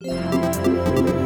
What's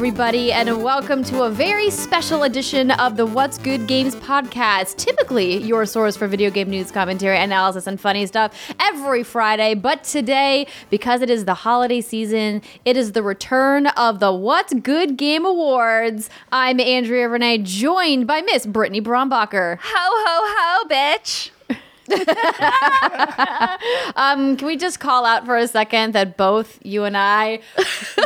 everybody, and welcome to a very special edition of the What's Good Games podcast. Typically, your source for video game news, commentary, analysis, and funny stuff every Friday. But today, because it is the holiday season, it is the return of the What's Good Game Awards. I'm Andrea Rene, joined by Miss Brittany Brombacher. Ho ho ho, bitch. Um, can we just call out for a second that both you and I,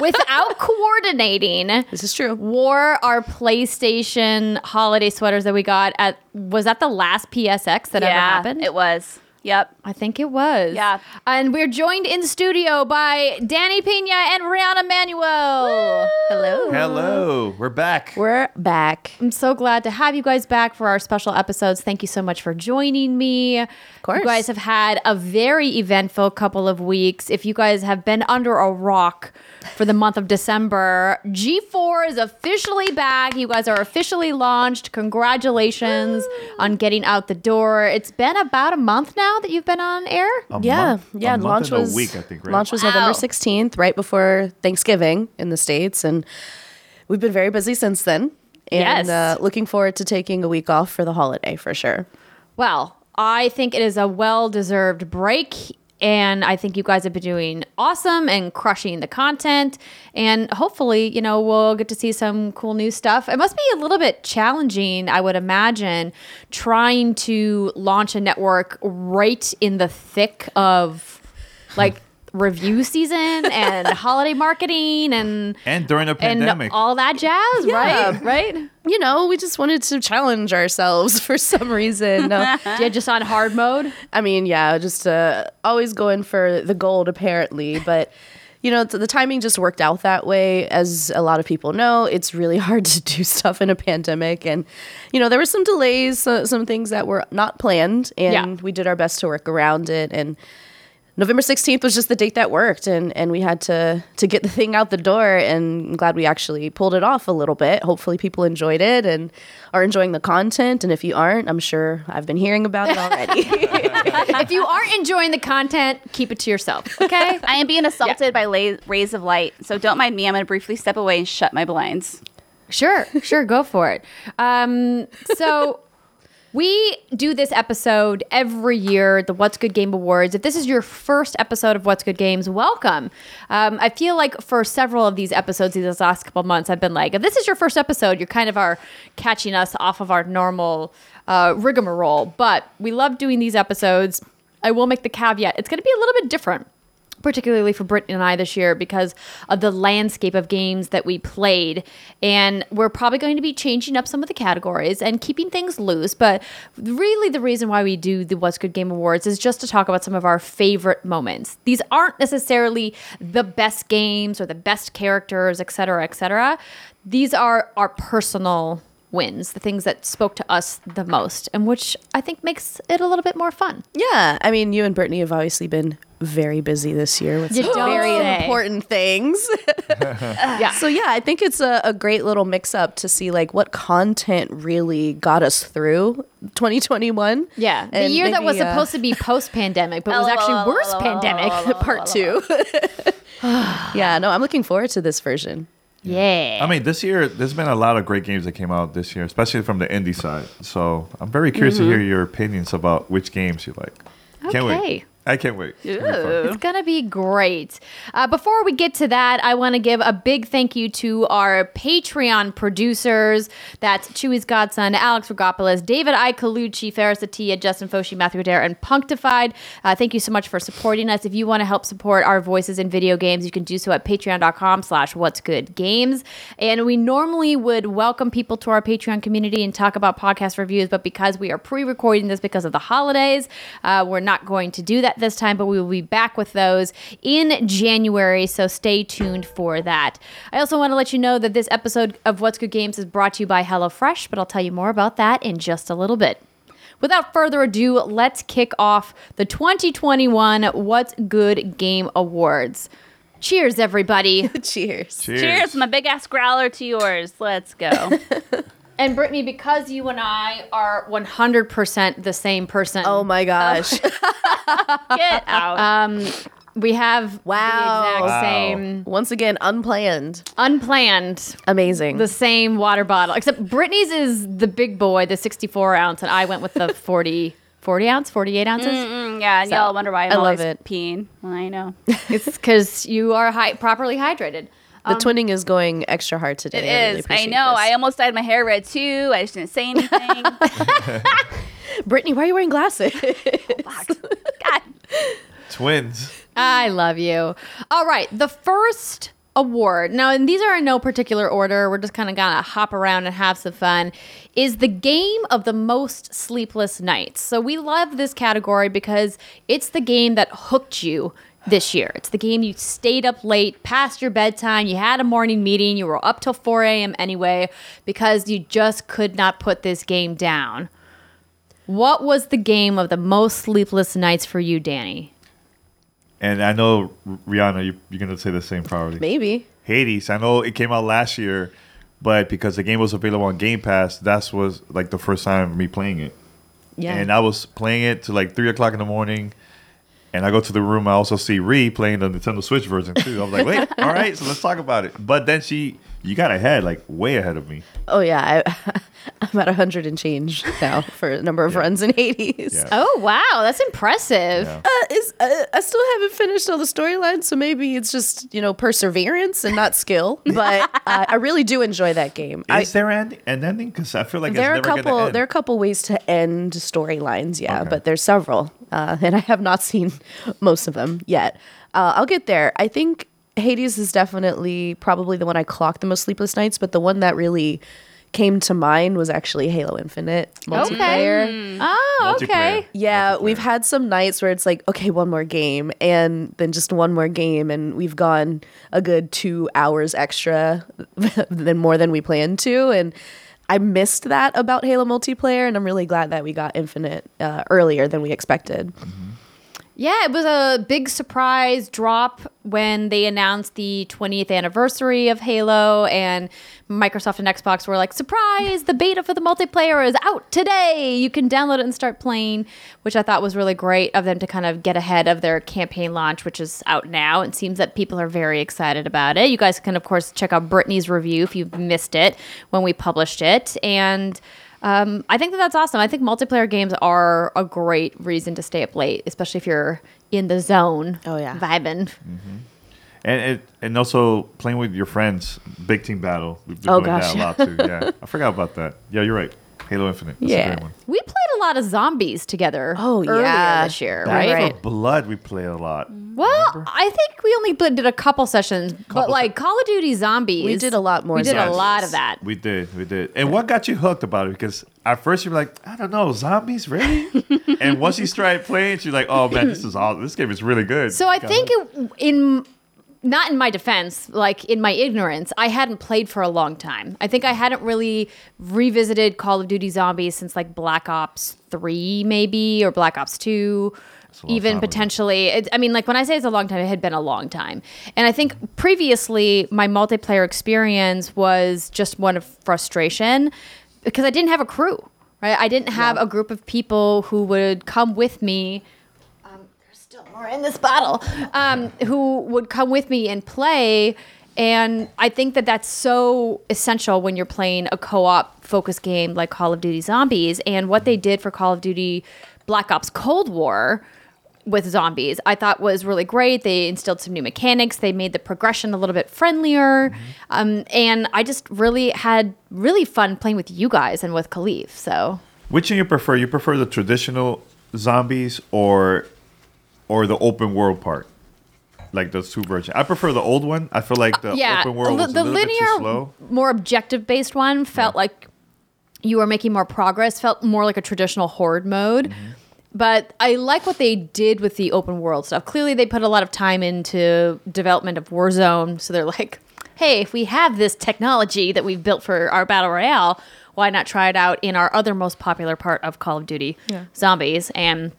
without coordinating, This is true. wore our PlayStation holiday sweaters that we got at was that the last PSX that ever happened? It was. Yep. I think it was. Yeah. And we're joined in studio by Danny Pena and Rihanna Manuel. Hello. Hello, we're back. We're back. I'm so glad to have you guys back for our special episodes. Thank you so much for joining me. Of course. You guys have had a very eventful couple of weeks. If you guys have been under a rock for the month of December, G4 is officially back. You guys are officially launched. Congratulations on getting out the door. It's been about a month now that you've been on air. A Yeah, month- yeah. a month launch and was a week, I think. Right? launch was Wow. November sixteenth, right before Thanksgiving in the states, and we've been very busy since then. And Yes. uh, looking forward to taking a week off for the holiday for sure. Well, I think it is a well deserved break. And I think you guys have been doing awesome and crushing the content. And hopefully, you know, we'll get to see some cool new stuff. It must be a little bit challenging, I would imagine, trying to launch a network right in the thick of like review season and holiday marketing and and during a and pandemic. all that jazz, right? Right? You know, we just wanted to challenge ourselves for some reason. No. Yeah, just on hard mode. I mean, yeah, just uh, always going for the gold, apparently. But, you know, the timing just worked out that way. As a lot of people know, it's really hard to do stuff in a pandemic. And, you know, there were some delays, uh, some things that were not planned. And Yeah. we did our best to work around it. And, November 16th was just the date that worked and, and we had to to get the thing out the door and I'm glad we actually pulled it off a little bit. Hopefully people enjoyed it and are enjoying the content and if you aren't, I'm sure I've been hearing about it already. if you aren't enjoying the content, keep it to yourself. Okay. I am being assaulted by la- rays of light, so don't mind me. I'm going to briefly step away and shut my blinds. Sure, sure, go for it. Um, so we do this episode every year, the What's Good Game Awards. If this is your first episode of What's Good Games, welcome. Um, I feel like for several of these episodes these last couple months, I've been like, if this is your first episode, you're kind of are catching us off of our normal uh, rigmarole. But we love doing these episodes. I will make the caveat: it's going to be a little bit different particularly for Brittany and I this year because of the landscape of games that we played. And we're probably going to be changing up some of the categories and keeping things loose. But really, the reason why we do the What's Good Game Awards is just to talk about some of our favorite moments. These aren't necessarily the best games or the best characters, et cetera, et cetera. These are our personal wins, the things that spoke to us the most, and which I think makes it a little bit more fun. yeah, I mean, you and Brittany have obviously been very busy this year with some very say. important things. Yeah. So yeah, I think it's a, a great little mix up to see like what content really got us through 2021. Yeah, the And year that was uh, supposed to be post pandemic, but was actually worse pandemic. part two. yeah, no, I'm looking forward to this version. Yeah. I mean, this year there's been a lot of great games that came out this year, especially from the indie side. So I'm very curious to hear your opinions about which games you like. Can't Okay. wait. I can't wait. It's gonna be. It's going to be great. Uh, before we get to that, I want to give a big thank you to our Patreon producers. That's Chewy's Godson, Alex Rogopoulos, David I. Colucci, Ferris Atia, Justin Foshi, Matthew Adair, and Punctified. Uh, thank you so much for supporting us. If you want to help support our voices in video games, you can do so at patreon.com slash what's good games. And we normally would welcome people to our Patreon community and talk about podcast reviews, but because we are pre-recording this because of the holidays, uh, we're not going to do that this time, but we will be back with those in January. So stay tuned for that. I also want to let you know that this episode of What's Good Games is brought to you by HelloFresh, but I'll tell you more about that in just a little bit. Without further ado, let's kick off the 2021 What's Good Game Awards. Cheers, everybody. Cheers. Cheers. Cheers, my big ass growler to yours. Let's go. and Brittany, because you and I are 100% the same person. Oh my gosh. Get out. we have Wow. the exact Wow. same Once again, unplanned. unplanned Amazing. the same water bottle except brittany's is the big boy the 64 ounce and i went with the 40 40 ounce 48 ounces Mm, yeah, and y'all wonder why I'm I love always it. peeing. Well, I know. it's because you are hy- properly hydrated the um, twinning is going extra hard today. It I really. I know. this. I almost dyed my hair red too. I just didn't say anything. Brittany, why are you wearing glasses? God. Twins. i love you all right the first award now and these are in no particular order we're just kind of gonna hop around and have some fun is the game of the most sleepless nights so we love this category because it's the game that hooked you this year it's the game you stayed up late past your bedtime you had a morning meeting you were up till 4 a.m anyway because you just could not put this game down what was the game of the most sleepless nights for you danny And I know Rihanna, you, you're gonna say the same probably. Maybe. Hades. I know it came out last year, but because the game was available on Game Pass, that was like the first time me playing it. Yeah. And I was playing it to like three o'clock in the morning. And I go to the room. I also see Ree playing the Nintendo Switch version too. I was like, wait, all right, so let's talk about it. But then she, you got ahead, like way ahead of me. oh yeah, I, I'm at 100 and change now for a number of runs in Hades. Yeah. Oh wow, that's impressive. Yeah. Uh, is uh, I still haven't finished all the storylines, so maybe it's just you know perseverance and not skill. But uh, I really do enjoy that game. I, Is there an, an ending? Because I feel like there are a couple. end. There are a couple ways to end storylines, yeah, Okay. but there's several, uh, and I have not seen most of them yet. Uh, I'll get there. I think Hades is definitely probably the one I clocked the most sleepless nights, but the one that really came to mind was actually Halo Infinite multiplayer. Okay. Oh, okay. Multiplayer. Yeah, we've had some nights where it's like, okay, one more game, and then just one more game, and we've gone a good two hours extra than more than we planned to. And I missed that about Halo multiplayer, and I'm really glad that we got Infinite uh, earlier than we expected. Yeah, it was a big surprise drop when they announced the 20th anniversary of Halo, and Microsoft and Xbox were like, surprise, the beta for the multiplayer is out today. You can download it and start playing, which I thought was really great of them to kind of get ahead of their campaign launch, which is out now. It seems that people are very excited about it. You guys can, of course, check out Brittany's review if you've missed it when we published it. And um, I think that that's awesome. I think multiplayer games are a great reason to stay up late, especially if you're in the zone. Oh, yeah. vibing. And it, and also playing with your friends, big team battle. We've been Oh, doing gosh, that a lot too. Yeah, I forgot about that. Yeah, you're right. Halo Infinite. That's Yeah. a great one. We played a lot of zombies together. Oh, earlier yeah. this year, That's right? right. Blood, we played a lot. Well, I think we only did a couple sessions, but Couple like Call of Duty Zombies, We did a lot more We did a lot of that. We did, we did. And what got you hooked about it? Because at first you were like, I don't know, zombies, really? and once you started playing, you're like, oh man, this is all. This game is really good. So I Got think it, in not in my defense, like in my ignorance, I hadn't played for a long time. I think I hadn't really revisited Call of Duty Zombies since like Black Ops 3 maybe or Black Ops 2 even potentially. It, i mean like when i say it's a long time it had been a long time. And i think previously my multiplayer experience was just one of frustration because i didn't have a crew right? I didn't have a group of people who would come with me more in this bottle um, who would come with me and play And I think that that's so essential when you're playing a co op focused game like Call of Duty Zombies. And what they did for Call of Duty Black Ops Cold War with zombies, I thought was really great. They instilled some new mechanics, they made the progression a little bit friendlier. Um, and I just really had really fun playing with you guys and with Khalif. So. Which one you prefer? You prefer the traditional zombies or or the open world part? Like those two versions. I prefer the old one. I feel like the yeah, open world the, was a the little bit too linear, slow. more objective based one felt Yeah. like you were making more progress. Felt more like a traditional horde mode. Mm-hmm. But I like what they did with the open world stuff. Clearly, they put a lot of time into development of Warzone. So they're like, hey, if we have this technology that we've built for our battle royale, why not try it out in our other most popular part of Call of Duty, zombies? And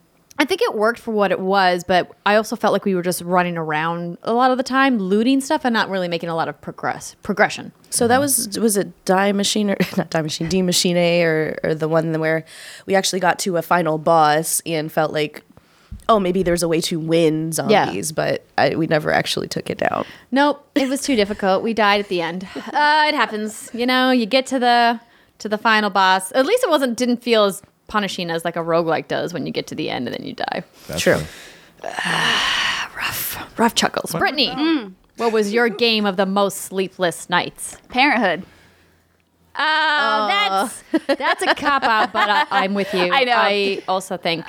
I think it worked for what it was, but I also felt like we were just running around a lot of the time, looting stuff and not really making a lot of progress progression. So that was was it Die Machine or not Die Machine D Machine A or or the one where we actually got to a final boss and felt like oh maybe there's a way to win zombies but I, we never actually took it down. Nope, it was too difficult. We died at the end. Uh, it happens, you know. You get to the to the final boss. At least it wasn't didn't feel as punishing as like a roguelike does when you get to the end and then you die. That's True. right. Rough chuckles. Brittany, what was your game of the most sleepless nights? Parenthood. Oh, that's that's a cop out, but I, I'm with you. I know. I also think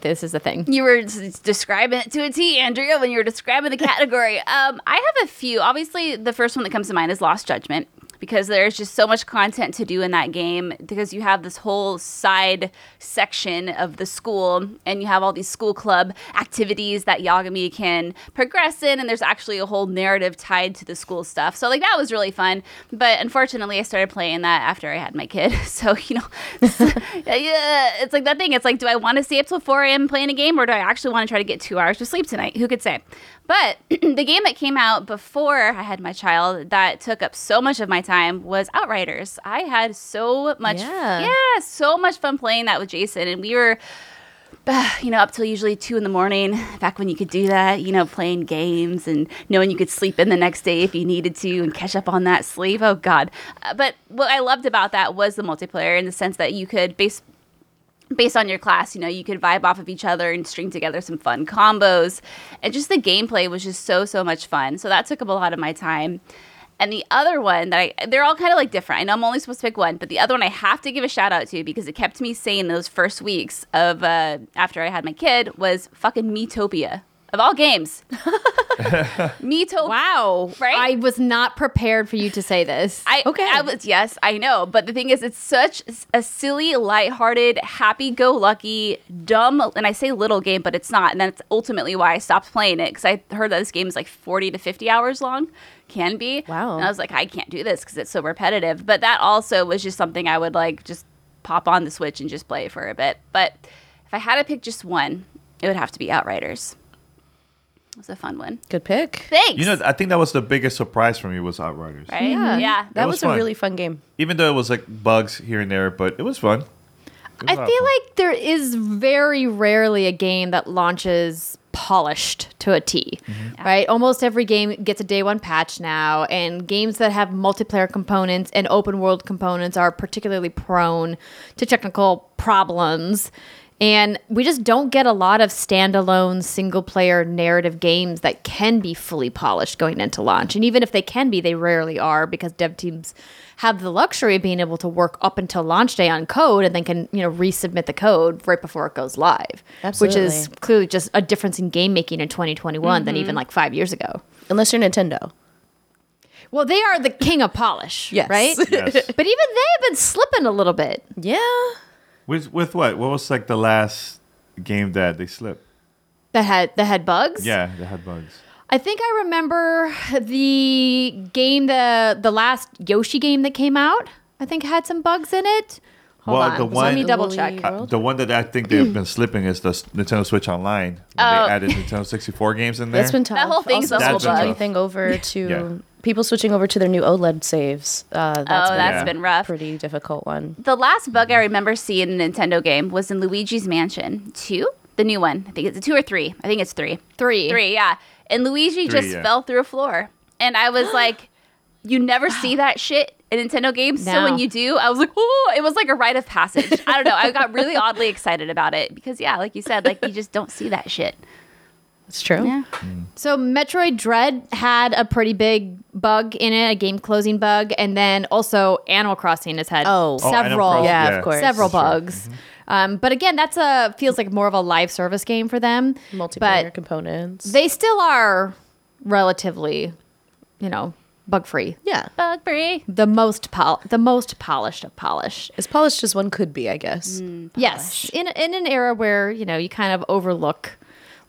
this is the thing. You were describing it to a T, Andrea, when you were describing the category. um, I have a few. Obviously, the first one that comes to mind is Lost Judgment because there's just so much content to do in that game because you have this whole side section of the school and you have all these school club activities that Yagami can progress in and there's actually a whole narrative tied to the school stuff. So like that was really fun. But unfortunately I started playing that after I had my kid. So, you know, yeah, it's like that thing. It's like, do I want to stay up till 4 a.m. playing a game or do I actually want to try to get two hours of sleep tonight? Who could say? But the game that came out before I had my child that took up so much of my time was Outriders. I had so much, Yeah. yeah, so much fun playing that with Jason, and we were, you know, up till usually two in the morning. Back when you could do that, you know, playing games and knowing you could sleep in the next day if you needed to and catch up on that sleep. Oh God! Uh, but what I loved about that was the multiplayer in the sense that you could base based on your class, you know, you could vibe off of each other and string together some fun combos. And just the gameplay was just so, so much fun. So that took up a lot of my time. And the other one that I, they're all kind of like different. I know I'm only supposed to pick one, but the other one I have to give a shout out to because it kept me sane those first weeks of uh, after I had my kid was fucking Miitopia. Of all games. Miitopia. Wow. Right? I was not prepared for you to say this. I Okay. I was yes, I know, but the thing is, it's such a silly, lighthearted, happy-go-lucky, dumb, and I say little game, but it's not, and that's ultimately why I stopped playing it because I heard that this game is like forty to fifty hours long, can be. Wow. And I was like, I can't do this because it's so repetitive. But that also was just something I would like just pop on the Switch and just play for a bit. But if I had to pick just one, it would have to be Outriders. It was a fun one. Good pick. Thanks. You know, I think that was the biggest surprise for me was Outriders. right? Yeah. Yeah. That was was, a really fun game. Even though it was like bugs here and there, but it was fun. It was I a feel fun. like there is very rarely a game that launches polished to a T, mm-hmm. right? Almost every game gets a day one patch now, and games that have multiplayer components and open world components are particularly prone to technical problems. And we just don't get a lot of standalone single player narrative games that can be fully polished going into launch. And even if they can be, they rarely are because dev teams have the luxury of being able to work up until launch day on code and then can, you know, resubmit the code right before it goes live. Absolutely. Which is clearly just a difference in game making in 2021 than mm-hmm. even like five years ago. Unless you're Nintendo. Well, they are the king of polish, Yes. right? Yes. but even they have been slipping a little bit. Yeah. With with what? What was like the last game that they slipped? That had the had bugs. Yeah, the had bugs. I think I remember the game the the last Yoshi game that came out. I think had some bugs in it. Hold Well, on. the Let one- me double check. Uh, the one that I think they've been slipping is the s- Nintendo Switch Online. When Oh. They added Nintendo 64 games in there. That's been tough. That whole thing's also a whole switching bug. over to Yeah. People switching over to their new OLED saves. Uh, that's oh, been that's Yeah. been rough. pretty difficult one. The last bug I remember seeing in a Nintendo game was in Luigi's Mansion 2, the new one. I think it's a 2 or 3. I think it's 3. Three. 3, yeah. And Luigi Three, just yeah. fell through a floor. and I was like, you never see that shit in Nintendo games. So when you do, I was like, oh, it was like a rite of passage. I don't know. I got really oddly excited about it because, yeah, like you said, like you just don't see that shit. It's true. Yeah. So Metroid Dread had a pretty big bug in it, a game closing bug, and then also Animal Crossing has had Oh. Oh, several, Crossing, Yeah, of course. several That's true. bugs. Um, but again, that's a feels like more of a live service game for them. Multiplayer but components. they still are relatively, you know, bug free. yeah. Bug free. The most pol- the most polished of polished. As polished as one could be, I guess. Mm. Yes, in in an era where you know you kind of overlook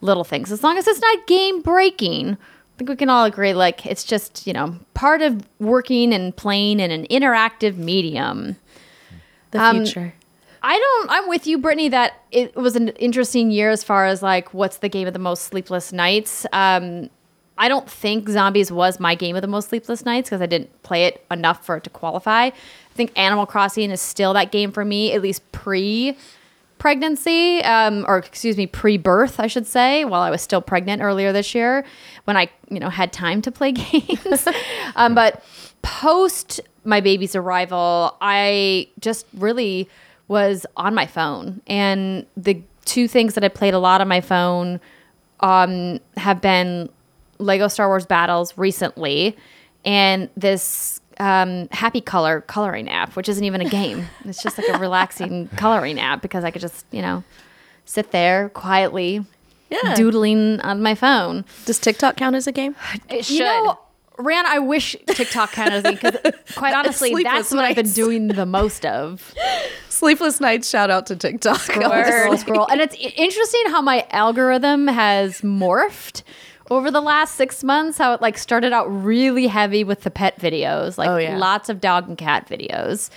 little things, as long as it's not game breaking. I think we can all agree, like it's just you know part of working and playing in an interactive medium. The Um, future. I don't. I'm with you, Brittany. That it was an interesting year as far as like what's the game of the most sleepless nights. Um, I don't think Zombies was my game of the most sleepless nights because I didn't play it enough for it to qualify. I think Animal Crossing is still that game for me, at least pre pregnancy, um, or excuse me, pre birth, I should say, while I was still pregnant earlier this year when I, you know, had time to play games. um, but post my baby's arrival, I just really was on my phone. And the two things that I played a lot on my phone um, have been Lego Star Wars Battles recently and this um, Happy Color coloring app, which isn't even a game. It's just like a relaxing coloring app because I could just, you know, sit there quietly Yeah. doodling on my phone. Does TikTok count as a game? It should. You know, Ran, I wish TikTok counted as because quite honestly, Sleepless that's what I've been doing the most of. Sleepless nights. Shout out to TikTok. Scroll, scroll. And it's interesting how my algorithm has morphed over the last six months. How it like started out really heavy with the pet videos, like Oh, yeah. lots of dog and cat videos,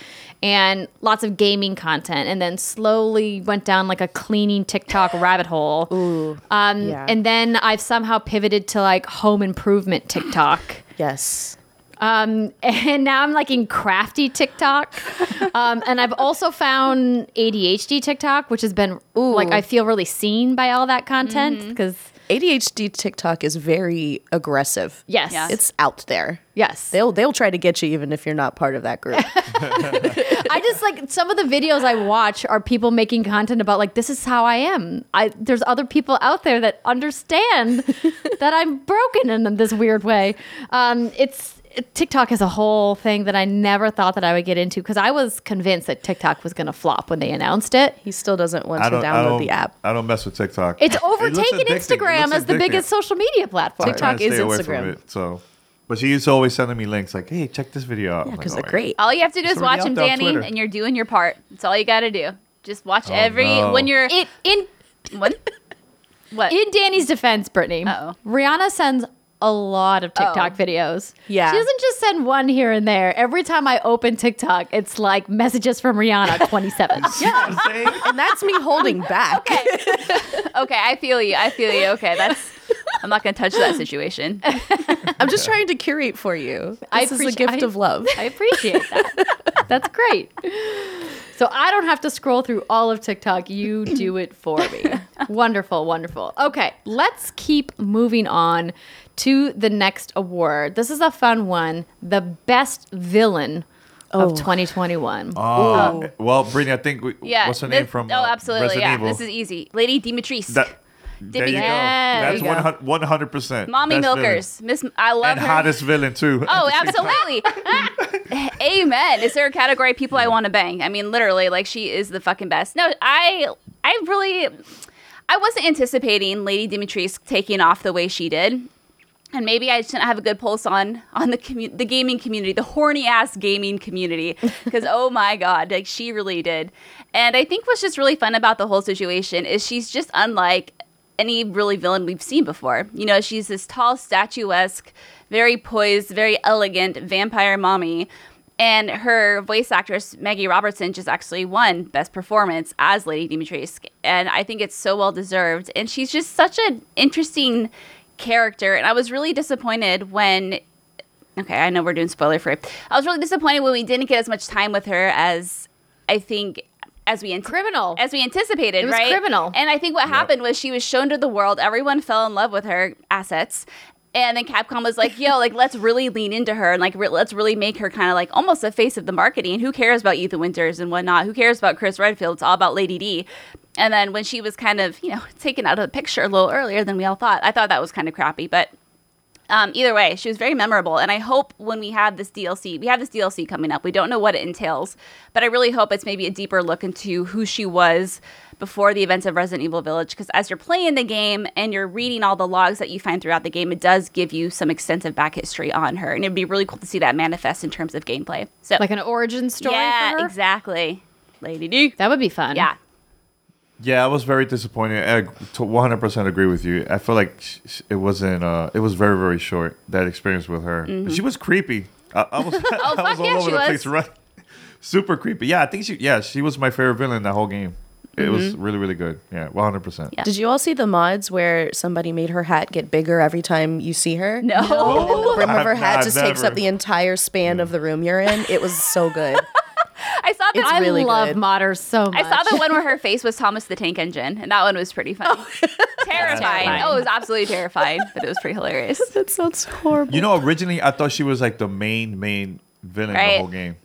and lots of gaming content, and then slowly went down like a cleaning TikTok rabbit hole. Ooh. Um, Yeah. And then I've somehow pivoted to like home improvement TikTok. Yes. Um, and now I'm like in crafty TikTok. Um, and I've also found ADHD TikTok, which has been like I feel really seen by all that content because ADHD TikTok is very aggressive. yes, Yeah. It's out there. yes. They'll they'll try to get you even if you're not part of that group. I just like some of the videos I watch are people making content about like this is how I am. I there's other people out there that understand that I'm broken in this weird way. Um, it's TikTok is a whole thing that I never thought that I would get into because I was convinced that TikTok was going to flop when they announced it. he still doesn't want to download the app. I don't mess with TikTok. It's It overtaken. It Instagram looks as the biggest social media platform. I try TikTok is stay away Instagram. From it, so, but she's always sending me links like, "Hey, check this video out." I'm like, Because "All they're right." great. all you have to do is watch out him, Danny, and you're doing your part. That's all you got to do. Just watch oh, every no. when you're It, in what what in Danny's defense, Brittany, Uh-oh. Rihanna sends a lot of TikTok Oh. videos. Yeah. she doesn't just send one here and there. Every time I open TikTok, it's like messages from Rihanna, twenty seven. Yeah. And that's me holding back. Okay, I feel you. I feel you. Okay, that's. I'm not gonna touch that situation. I'm just trying to curate for you. This I is a appreciate- gift I- of love. I appreciate that. That's great. So I don't have to scroll through all of TikTok. You do it for me. wonderful, wonderful. Okay, let's keep moving on to the next award. This is a fun one. The best villain of 2021. Oh, well, Brittany, I think we, Yeah. what's her name this- from? Oh, uh, absolutely. Resident Yeah. Evil? This is easy. Lady Dimitrescu. that. Mm. There you go. Yeah, there That's you go. one hundred percent. Mommy Milkers. Miss. I love and her. hottest villain too. Oh, absolutely. Amen. Is there a category of people I want to bang? I mean, literally, like she is the fucking best. No, I, I really, I wasn't anticipating Lady Dimitrescu taking off the way she did. And maybe I shouldn't have a good pulse on on the commu- the gaming community, the horny ass gaming community, because oh my god, like she really did. And I think what's just really fun about the whole situation is she's just unlike any really villain we've seen before. You know, she's this tall, statuesque, very poised, very elegant vampire mommy. And her voice actress, Maggie Robertson, just actually won Best Performance as Lady Dimitrescu. And I think it's so well deserved. And she's just such an interesting character. And I was really disappointed when okay, I know we're doing spoiler free. I was really disappointed when we didn't get as much time with her as I think as we ant- Criminal. as we anticipated, It was right? criminal. And I think what happened was she was shown to the world. Everyone fell in love with her assets, And then Capcom was like, "Yo, like let's really lean into her and like re- let's really make her kind of like almost the face of the marketing. Who cares about Ethan Winters and whatnot? Who cares about Chris Redfield? It's all about Lady D." And then when she was kind of you know taken out of the picture a little earlier than we all thought, I thought that was kind of crappy, but um, either way, she was very memorable, and I hope when we have this DLC, we have this DLC coming up. We don't know what it entails, but I really hope it's maybe a deeper look into who she was before the events of Resident Evil Village. Because as you're playing the game and you're reading all the logs that you find throughout the game, it does give you some extensive back history on her, and it'd be really cool to see that manifest in terms of gameplay. So, Like an origin story yeah, for her? exactly, Lady D. That would be fun. Yeah, Yeah, I was very disappointed. I 100% agree with you. I feel like sh- sh- it wasn't. Uh, it was very very short that experience with her. She was creepy. I, I was. I was Mm-hmm. Oh, fuck all yeah, over the was. place. Right. Super creepy. Yeah, I think she. Yeah, she was my favorite villain that whole game. It was really really good. Yeah, 100. percent Mm-hmm. Yeah. Did you all see the mods where somebody made her hat get bigger every time you see her? no. The brim of her hat not- just takes up the entire span of the room you're in. It was so good. I that. It's I really love good. modders so much. I saw the one where her face was Thomas the Tank Engine, and that one was pretty funny. terrifying. Terrifying. Oh, it was absolutely terrifying, but it was pretty hilarious. that sounds horrible. You know, originally I thought she was like the main main villain in Right. the whole game.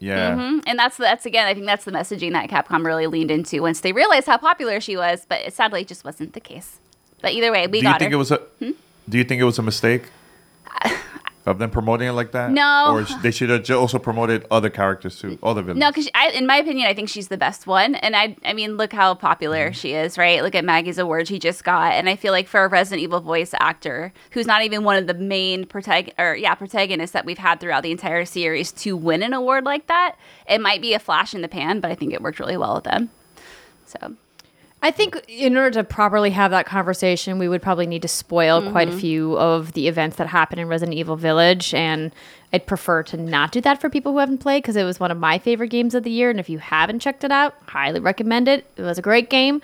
Yeah. Mhm. And that's that's again, I think that's the messaging that Capcom really leaned into once they realized how popular she was, but it sadly just wasn't the case. But either way, we Do you think her. it was a? Do you think it was a mistake? of them promoting it like that? No. Or they should have also promoted other characters too, other villains. no, because in my opinion, I think she's the best one. And I, I mean, look how popular mm. she is, right? Look at Maggie's award she just got, and I feel like for a Resident Evil voice actor who's not even one of the main protagon or yeah protagonists that we've had throughout the entire series to win an award like that, it might be a flash in the pan, but I think it worked really well with them. So I think in order to properly have that conversation, we would probably need to spoil quite a mm-hmm. few of the events that happen in Resident Evil Village. And I'd prefer to not do that for people who haven't played because it was one of my favorite games of the year. And if you haven't checked it out, highly recommend it. It was a great game.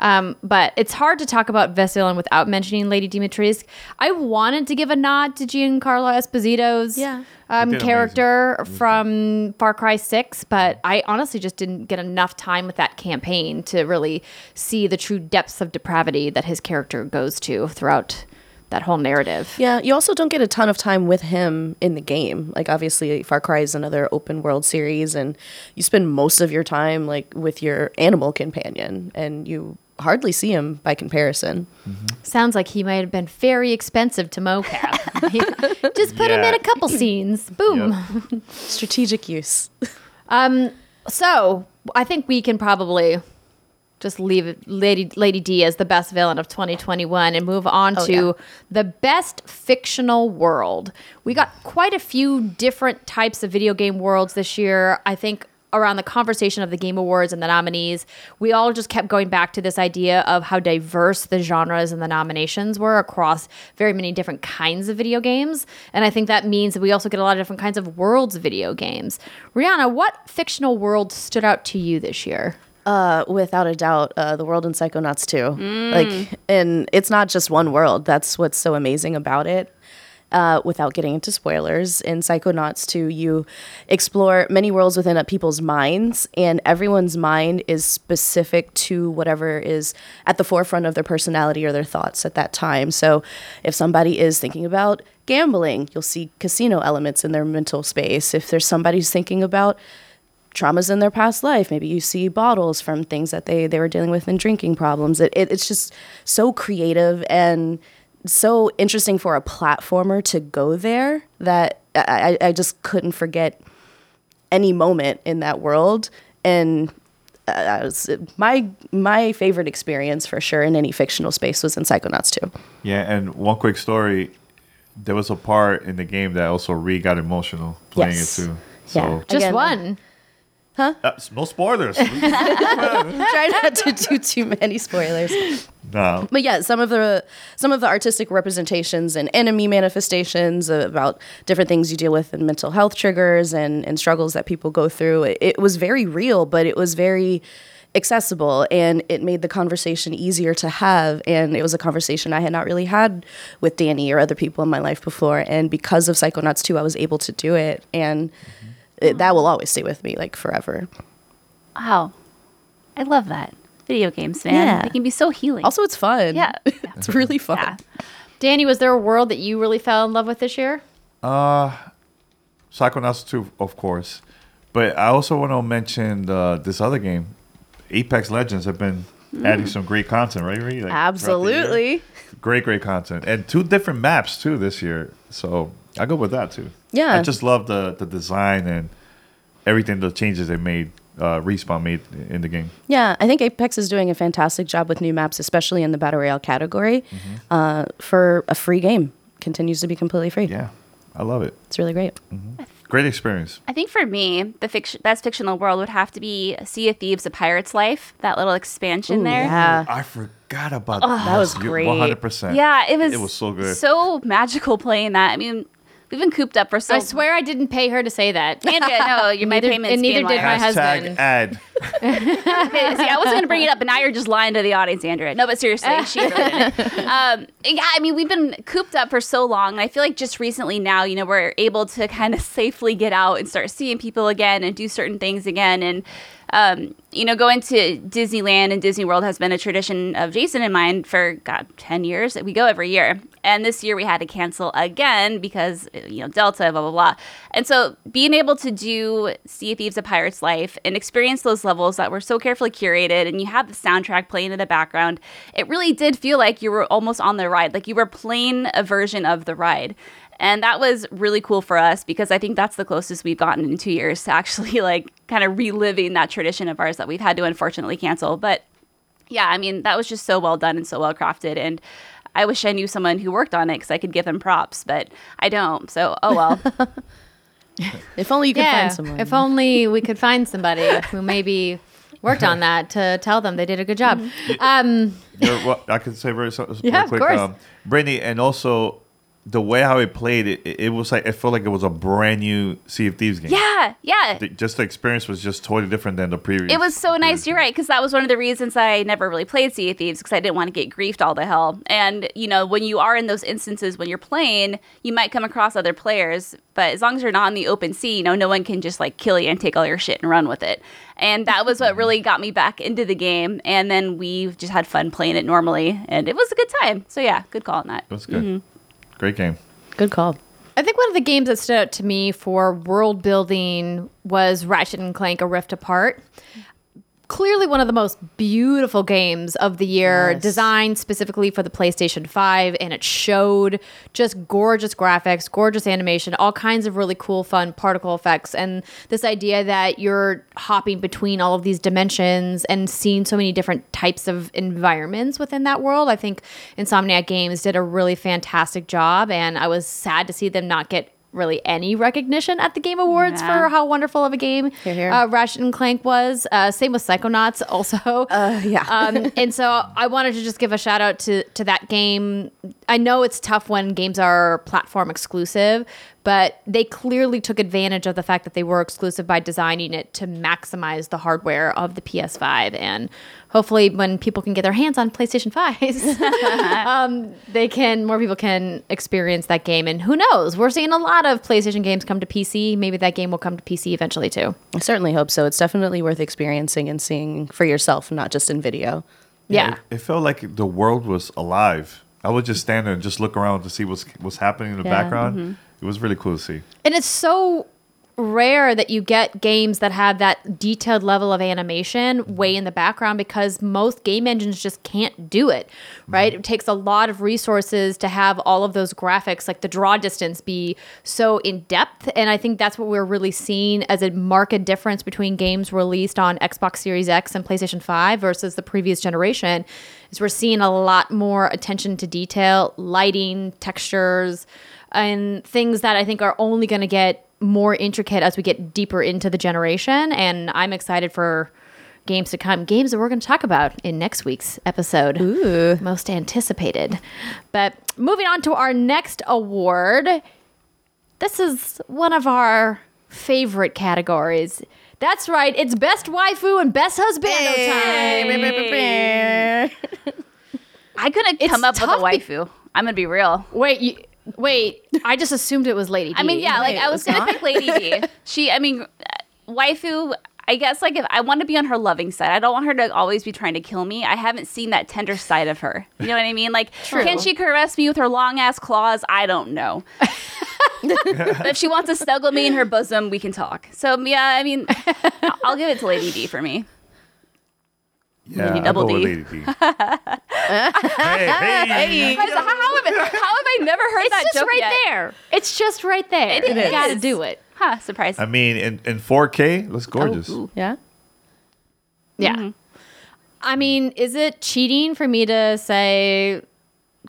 Um, but it's hard to talk about Vestilin without mentioning Lady Dimitrescu. I wanted to give a nod to Giancarlo Esposito's Yeah. um, He did character from Far Cry 6, but I honestly just didn't get enough time with that campaign to really see the true depths of depravity that his character goes to throughout that whole narrative. Yeah, you also don't get a ton of time with him in the game. Like obviously Far Cry is another open world series and you spend most of your time like with your animal companion and you hardly see him by comparison. Mm-hmm. Sounds like he might have been very expensive to mocap. just put him in a couple scenes. Boom. Yep. Strategic use. Um, so I think we can probably just leave Lady Lady D as the best villain of 2021 and move on oh, to yeah. the best fictional world. We got quite a few different types of video game worlds this year. I think around the conversation of the game awards and the nominees we all just kept going back to this idea of how diverse the genres and the nominations were across very many different kinds of video games and i think that means that we also get a lot of different kinds of worlds video games rihanna what fictional world stood out to you this year Uh, without a doubt, uh, the world in Psychonauts 2. Like, and it's not just one world. That's what's so amazing about it. Uh, without getting into spoilers, in Psychonauts 2, you explore many worlds within people's minds, and everyone's mind is specific to whatever is at the forefront of their personality or their thoughts at that time. So, if somebody is thinking about gambling, you'll see casino elements in their mental space. If there's somebody who's thinking about traumas in their past life. Maybe you see bottles from things that they, they were dealing with in drinking problems. It, it, it's just so creative and so interesting for a platformer to go there that I, I I just couldn't forget any moment in that world. And uh, was, my my favorite experience for sure in any fictional space was in Psychonauts 2. Yeah, and one quick story. There was a part in the game that also Ree got emotional playing Yes. it too. Yeah. So just Again, one uh, no spoilers. Try not to do too many spoilers. no. but yeah, some of the some of the artistic representations and enemy manifestations about different things you deal with and mental health triggers and, and struggles that people go through. It, it was very real, but it was very accessible and it made the conversation easier to have and it was a conversation I had not really had with Danny or other people in my life before and because of Psychonauts 2 I was able to do it and it, that will always stay with me like forever. Wow. I love that. Video games, man. Yeah. They can be so healing. Also it's fun. Yeah. it's really fun. yeah. Danny, was there a world that you really fell in love with this year? Uh, Psychonauts 2, of course. But I also want to mention uh, this other game. Apex Legends have been adding some great content, right? Ree? Like, throughout the year. Absolutely. Great, great content. And two different maps, too, this year. So I go with that, too. Yeah. I just love the, the design and everything, the changes they made, uh, Respawn made in the game. Yeah, I think Apex is doing a fantastic job with new maps, especially in the battle royale category. Uh, for a free game, continues to be completely free. Yeah, I love it. It's really great. Great experience. I think for me, the fiction, best fictional world would have to be Sea of Thieves: A Pirate's Life. That little expansion there. Yeah. I forgot about that That was great. 100%. Yeah, it was. It was so good. So magical playing that. I mean, we've been cooped up for so. I swear I didn't pay her to say that. Andrea, no, you my Neither- payments. and neither did my husband. Hashtag ad. Okay, See, I wasn't going to bring it up, but now you're just lying to the audience, Andrea. No, but seriously, she really didn't. Um, yeah, I mean, we've been cooped up for so long. And I feel like just recently now, you know, we're able to kind of safely get out and start seeing people again and do certain things again. And, um, you know, going to Disneyland and Disney World has been a tradition of Jason and mine for, God, 10 years. We go every year. And this year we had to cancel again because, you know, Delta, blah, blah, blah. And so being able to do Sea of Thieves, A Pirate's Life and experience those levels that were so carefully curated and you have the soundtrack playing in the background, it really did feel like you were almost on the ride. Like you were playing a version of the ride. And that was really cool for us because I think that's the closest we've gotten in two years to actually like kind of reliving that tradition of ours that we've had to unfortunately cancel. But yeah, I mean, that was just so well done and so well crafted. And I wish I knew someone who worked on it because I could give them props, but I don't. So, oh well. If only you could yeah, find someone. if only we could find somebody who maybe worked on that to tell them they did a good job. Um, You're- well, I can say very, so- Yeah, very of course. um, Brittany, and also the way how it played, it, it was like it felt like it was a brand new Sea of Thieves game. yeah, yeah. The- just the experience was just totally different than the previous. It was so nice. previous You're right, because that was one of the reasons I never really played Sea of Thieves because I didn't want to get griefed all the hell. And you know, when you are in those instances when you're playing, you might come across other players, but as long as you're not in the open sea, you know, no one can just like kill you and take all your shit and run with it. And that was what really got me back into the game. And then we just had fun playing it normally, and it was a good time. So yeah, good call on that. It was good. Mm-hmm. Great game. Good call. I think one of the games that stood out to me for world building was Ratchet and Clank: A Rift Apart. Clearly, one of the most beautiful games of the year, Yes. designed specifically for the PlayStation 5, and it showed just gorgeous graphics, gorgeous animation, all kinds of really cool, fun particle effects, and this idea that you're hopping between all of these dimensions and seeing so many different types of environments within that world. I think Insomniac Games did a really fantastic job, and I was sad to see them not get really any recognition at the Game Awards Yeah. for how wonderful of a game Hear, hear. Uh, Ratchet and Clank was. Uh, same with Psychonauts, also. yeah. um, and so I wanted to just give a shout out to to that game. I know it's tough when games are platform exclusive, but they clearly took advantage of the fact that they were exclusive by designing it to maximize the hardware of the PS5. And hopefully, when people can get their hands on PlayStation 5s, um, they can more people can experience that game. And who knows? We're seeing a lot of PlayStation games come to PC. Maybe that game will come to PC eventually too. I certainly hope so. It's definitely worth experiencing and seeing for yourself, not just in video. Yeah. It, it felt like the world was alive. I would just stand there and just look around to see what's what's happening in the Yeah. background. Mm-hmm. It was really cool to see. And it's so rare that you get games that have that detailed level of animation mm-hmm. way in the background because most game engines just can't do it, mm-hmm. right? It takes a lot of resources to have all of those graphics, like the draw distance, be so in depth. And I think that's what we're really seeing as a marked difference between games released on Xbox Series X and PlayStation 5 versus the previous generation. Is we're seeing a lot more attention to detail, lighting, textures, and things that I think are only going to get more intricate as we get deeper into the generation. And I'm excited for games to come, games that we're going to talk about in next week's episode. Ooh. Most anticipated. But moving on to our next award. This is one of our favorite categories. That's right, it's best waifu and best husband time. I couldn't It's come up with a tough be- waifu. I'm gonna be real. Wait, you, wait. I just assumed it was Lady D. I mean, yeah, like I was gonna not? pick Lady D. She, I mean, uh, waifu. I guess like if I want to be on her loving side, I don't want her to always be trying to kill me. I haven't seen that tender side of her. You know what I mean? Like, can she caress me with her long ass claws? I don't know. but if she wants to snuggle me in her bosom, we can talk. So yeah, I mean, I'll give it to Lady D for me. Yeah, Maybe I'll double go with D. Lady D. hey, hey. How, how have I, how have I never heard that? It's that just joke right yet? there. It's just right there. It You gotta do it. Huh? Surprise. I mean, in, in 4K, looks gorgeous. Yeah. Yeah. Mm-hmm. I mean, is it cheating for me to say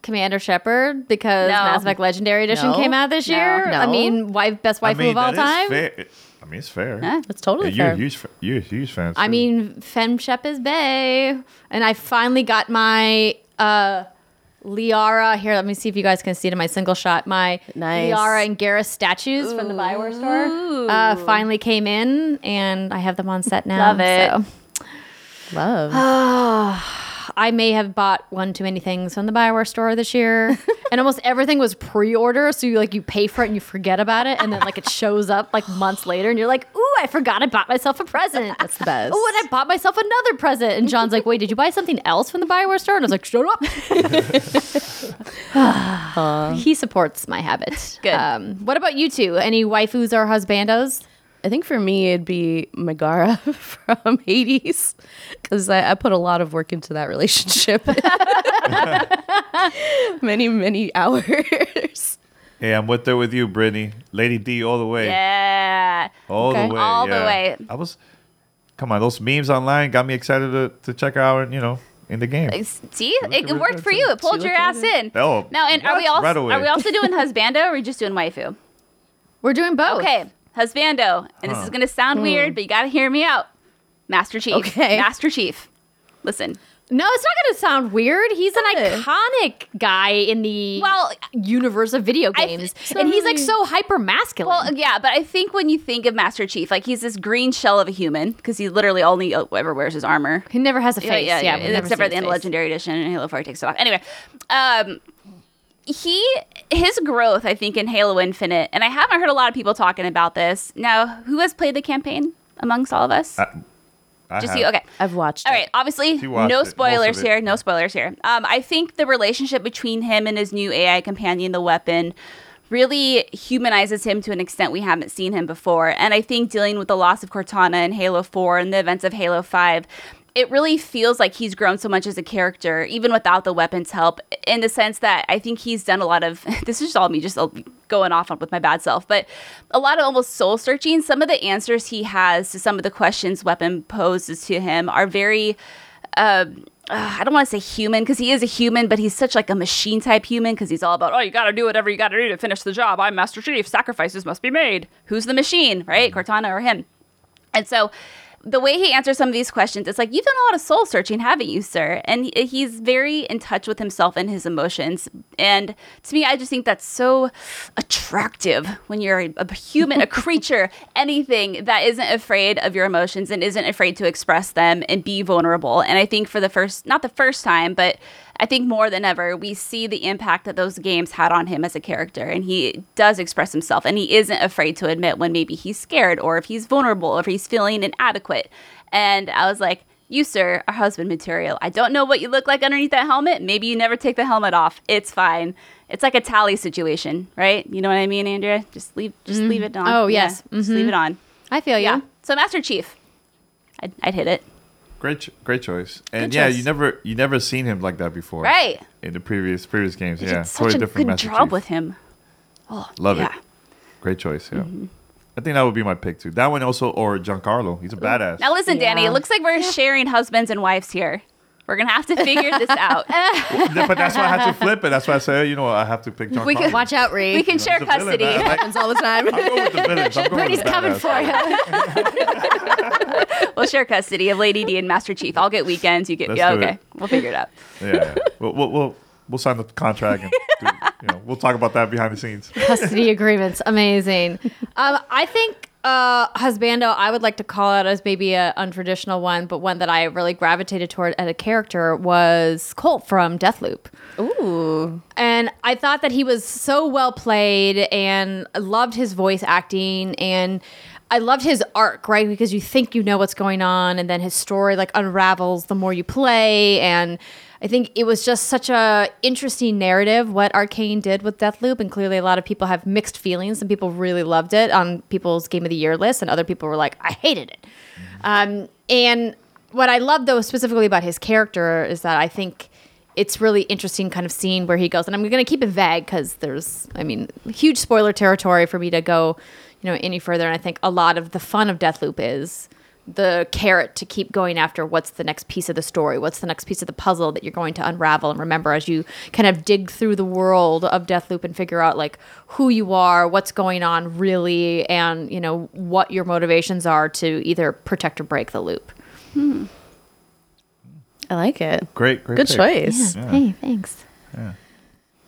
Commander Shepard because No. Mass Effect Legendary Edition No. came out this No. year? I mean, wife, best I waifu mean, of all that is time. fair. I mean, it's fair. Yeah, it's totally you're, fair. huge, you're a huge fan. I too. mean, Fem Shep is Bay. And I finally got my uh Liara here. Let me see if you guys can see it in my single shot. My Nice. Liara and Garrus statues from the Bioware store uh, finally came in, and I have them on set now. Love it. So. Love. I may have bought one too many things from the Bioware store this year, and almost everything was pre-order. So you like you pay for it and you forget about it, and then like it shows up like months later, and you're like, "Ooh, I forgot I bought myself a present." That's the best. Oh, and I bought myself another present. And John's like, "Wait, did you buy something else from the Bioware store?" And I was like, "Shut up." he supports my habit. Good. Um, what about you two? Any waifus or husbandos? I think for me it'd be Megaera from Hades because I, I put a lot of work into that relationship. many many hours. hey, I'm with there with you, Brittany. Lady D all the way. Yeah. All Okay. the way. All the way. I was, come on, those memes online got me excited to, to check her out, you know, in the game. See, it, really it worked for too. you. It pulled your ass in. Oh, Now, and are we also Right away. are we also doing husbando or are we just doing waifu? We're doing both. Okay, husbando, and this is gonna sound weird, but you gotta hear me out. Master Chief. Okay. Master Chief. Listen. No, it's not going to sound weird. He's an Good. iconic guy in the Well, universe of video I- games, so and he's like really- so hyper masculine. Well, yeah, but I think when you think of Master Chief, like he's this green shell of a human because he literally only uh, ever wears his armor. he never has a face. yeah, yeah. we've never except for his at the end of face. Legendary Edition and Halo 4 takes it off. Anyway, um, he his growth, I think, in Halo Infinite, and I haven't heard a lot of people talking about this. Now, who has played the campaign amongst all of us? I Just have- you. Okay. I've watched. All it. right. Obviously, She watched it, no spoilers it. here. No spoilers here. Um, I think the relationship between him and his new AI companion, the weapon, really humanizes him to an extent we haven't seen him before. And I think dealing with the loss of Cortana in Halo 4 and the events of Halo 5, it really feels like he's grown so much as a character, even without the weapon's help, in the sense that I think he's done a lot of this is just all me just uh, going off with my bad self, but a lot of almost soul searching. Some of the answers he has to some of the questions Weapon poses to him are very uh, I don't want to say human because he is a human, but he's such like a machine type human because he's all about, oh, you got to do whatever you got to do to finish the job. I'm Master Chief. Sacrifices must be made. Who's the machine, right? Cortana or him? And so the way he answers some of these questions, it's like, you've done a lot of soul searching, haven't you, sir? And he's very in touch with himself and his emotions. And to me, I just think that's so attractive when you're a, a human, a creature, anything that isn't afraid of your emotions and isn't afraid to express them and be vulnerable. And I think for the first, not the first time, but I think more than ever, we see the impact that those games had on him as a character. And he does express himself and he isn't afraid to admit when maybe he's scared or if he's vulnerable or if he's feeling inadequate. And I was like, you, sir, are husband material. I don't know what you look like underneath that helmet. Maybe you never take the helmet off. It's fine. It's like a tally situation, right? You know what I mean, Andrea? Just leave, just leave mm-hmm. it on. Oh, Yeah, yes. just leave it mm-hmm. on. I feel you. Yeah. So Master Chief, I'd, I'd hit it. Great, great choice. And Good yeah, choice. you never, you never seen him like that before, Right. In the previous, previous games, He yeah, did such a good Master job Chief. with him. Oh, Love yeah. it. Great choice. Yeah, Mm-hmm. I think that would be my pick too. That one also, or Giancarlo. He's a badass. Now listen, Danny. It looks like we're sharing husbands and wives here. We're gonna have to figure this out. but that's why I had to flip it. That's why I said, you know, I have to pick Giancarlo. We can Watch out, Ree. we can share He's a villain. custody. I- I- happens all the time. I'm going with the villains. I'm going Brittany's coming for you. we'll share custody of Lady D and Master Chief. I'll get weekends. You get Let's yeah. do Okay, it. we'll figure it out. Yeah, yeah. We'll, we'll, we'll, we'll sign the contract and do, you know, we'll talk about that behind the scenes. custody agreements. Amazing. Um, I think uh, husbando. I would like to call out as maybe a untraditional one, but one that I really gravitated toward as a character was Colt from Deathloop. Ooh. And I thought that he was so well played and loved his voice acting. And I loved his arc, right? Because you think you know what's going on, and then his story like unravels the more you play. And I think it was just such a interesting narrative what Arkane did with Deathloop, and clearly a lot of people have mixed feelings. Some people really loved it on people's Game of the Year list, and other people were like, I hated it. Um, and what I love though specifically about his character is that I think it's really interesting kind of seeing where he goes and i'm going to keep it vague because there's i mean huge spoiler territory for me to go you know any further and i think a lot of the fun of deathloop is the carrot to keep going after what's the next piece of the story what's the next piece of the puzzle that you're going to unravel and remember as you kind of dig through the world of deathloop and figure out like who you are what's going on really and you know what your motivations are to either protect or break the loop Hmm. I like it. Great, great. Good pick. choice. hey thanks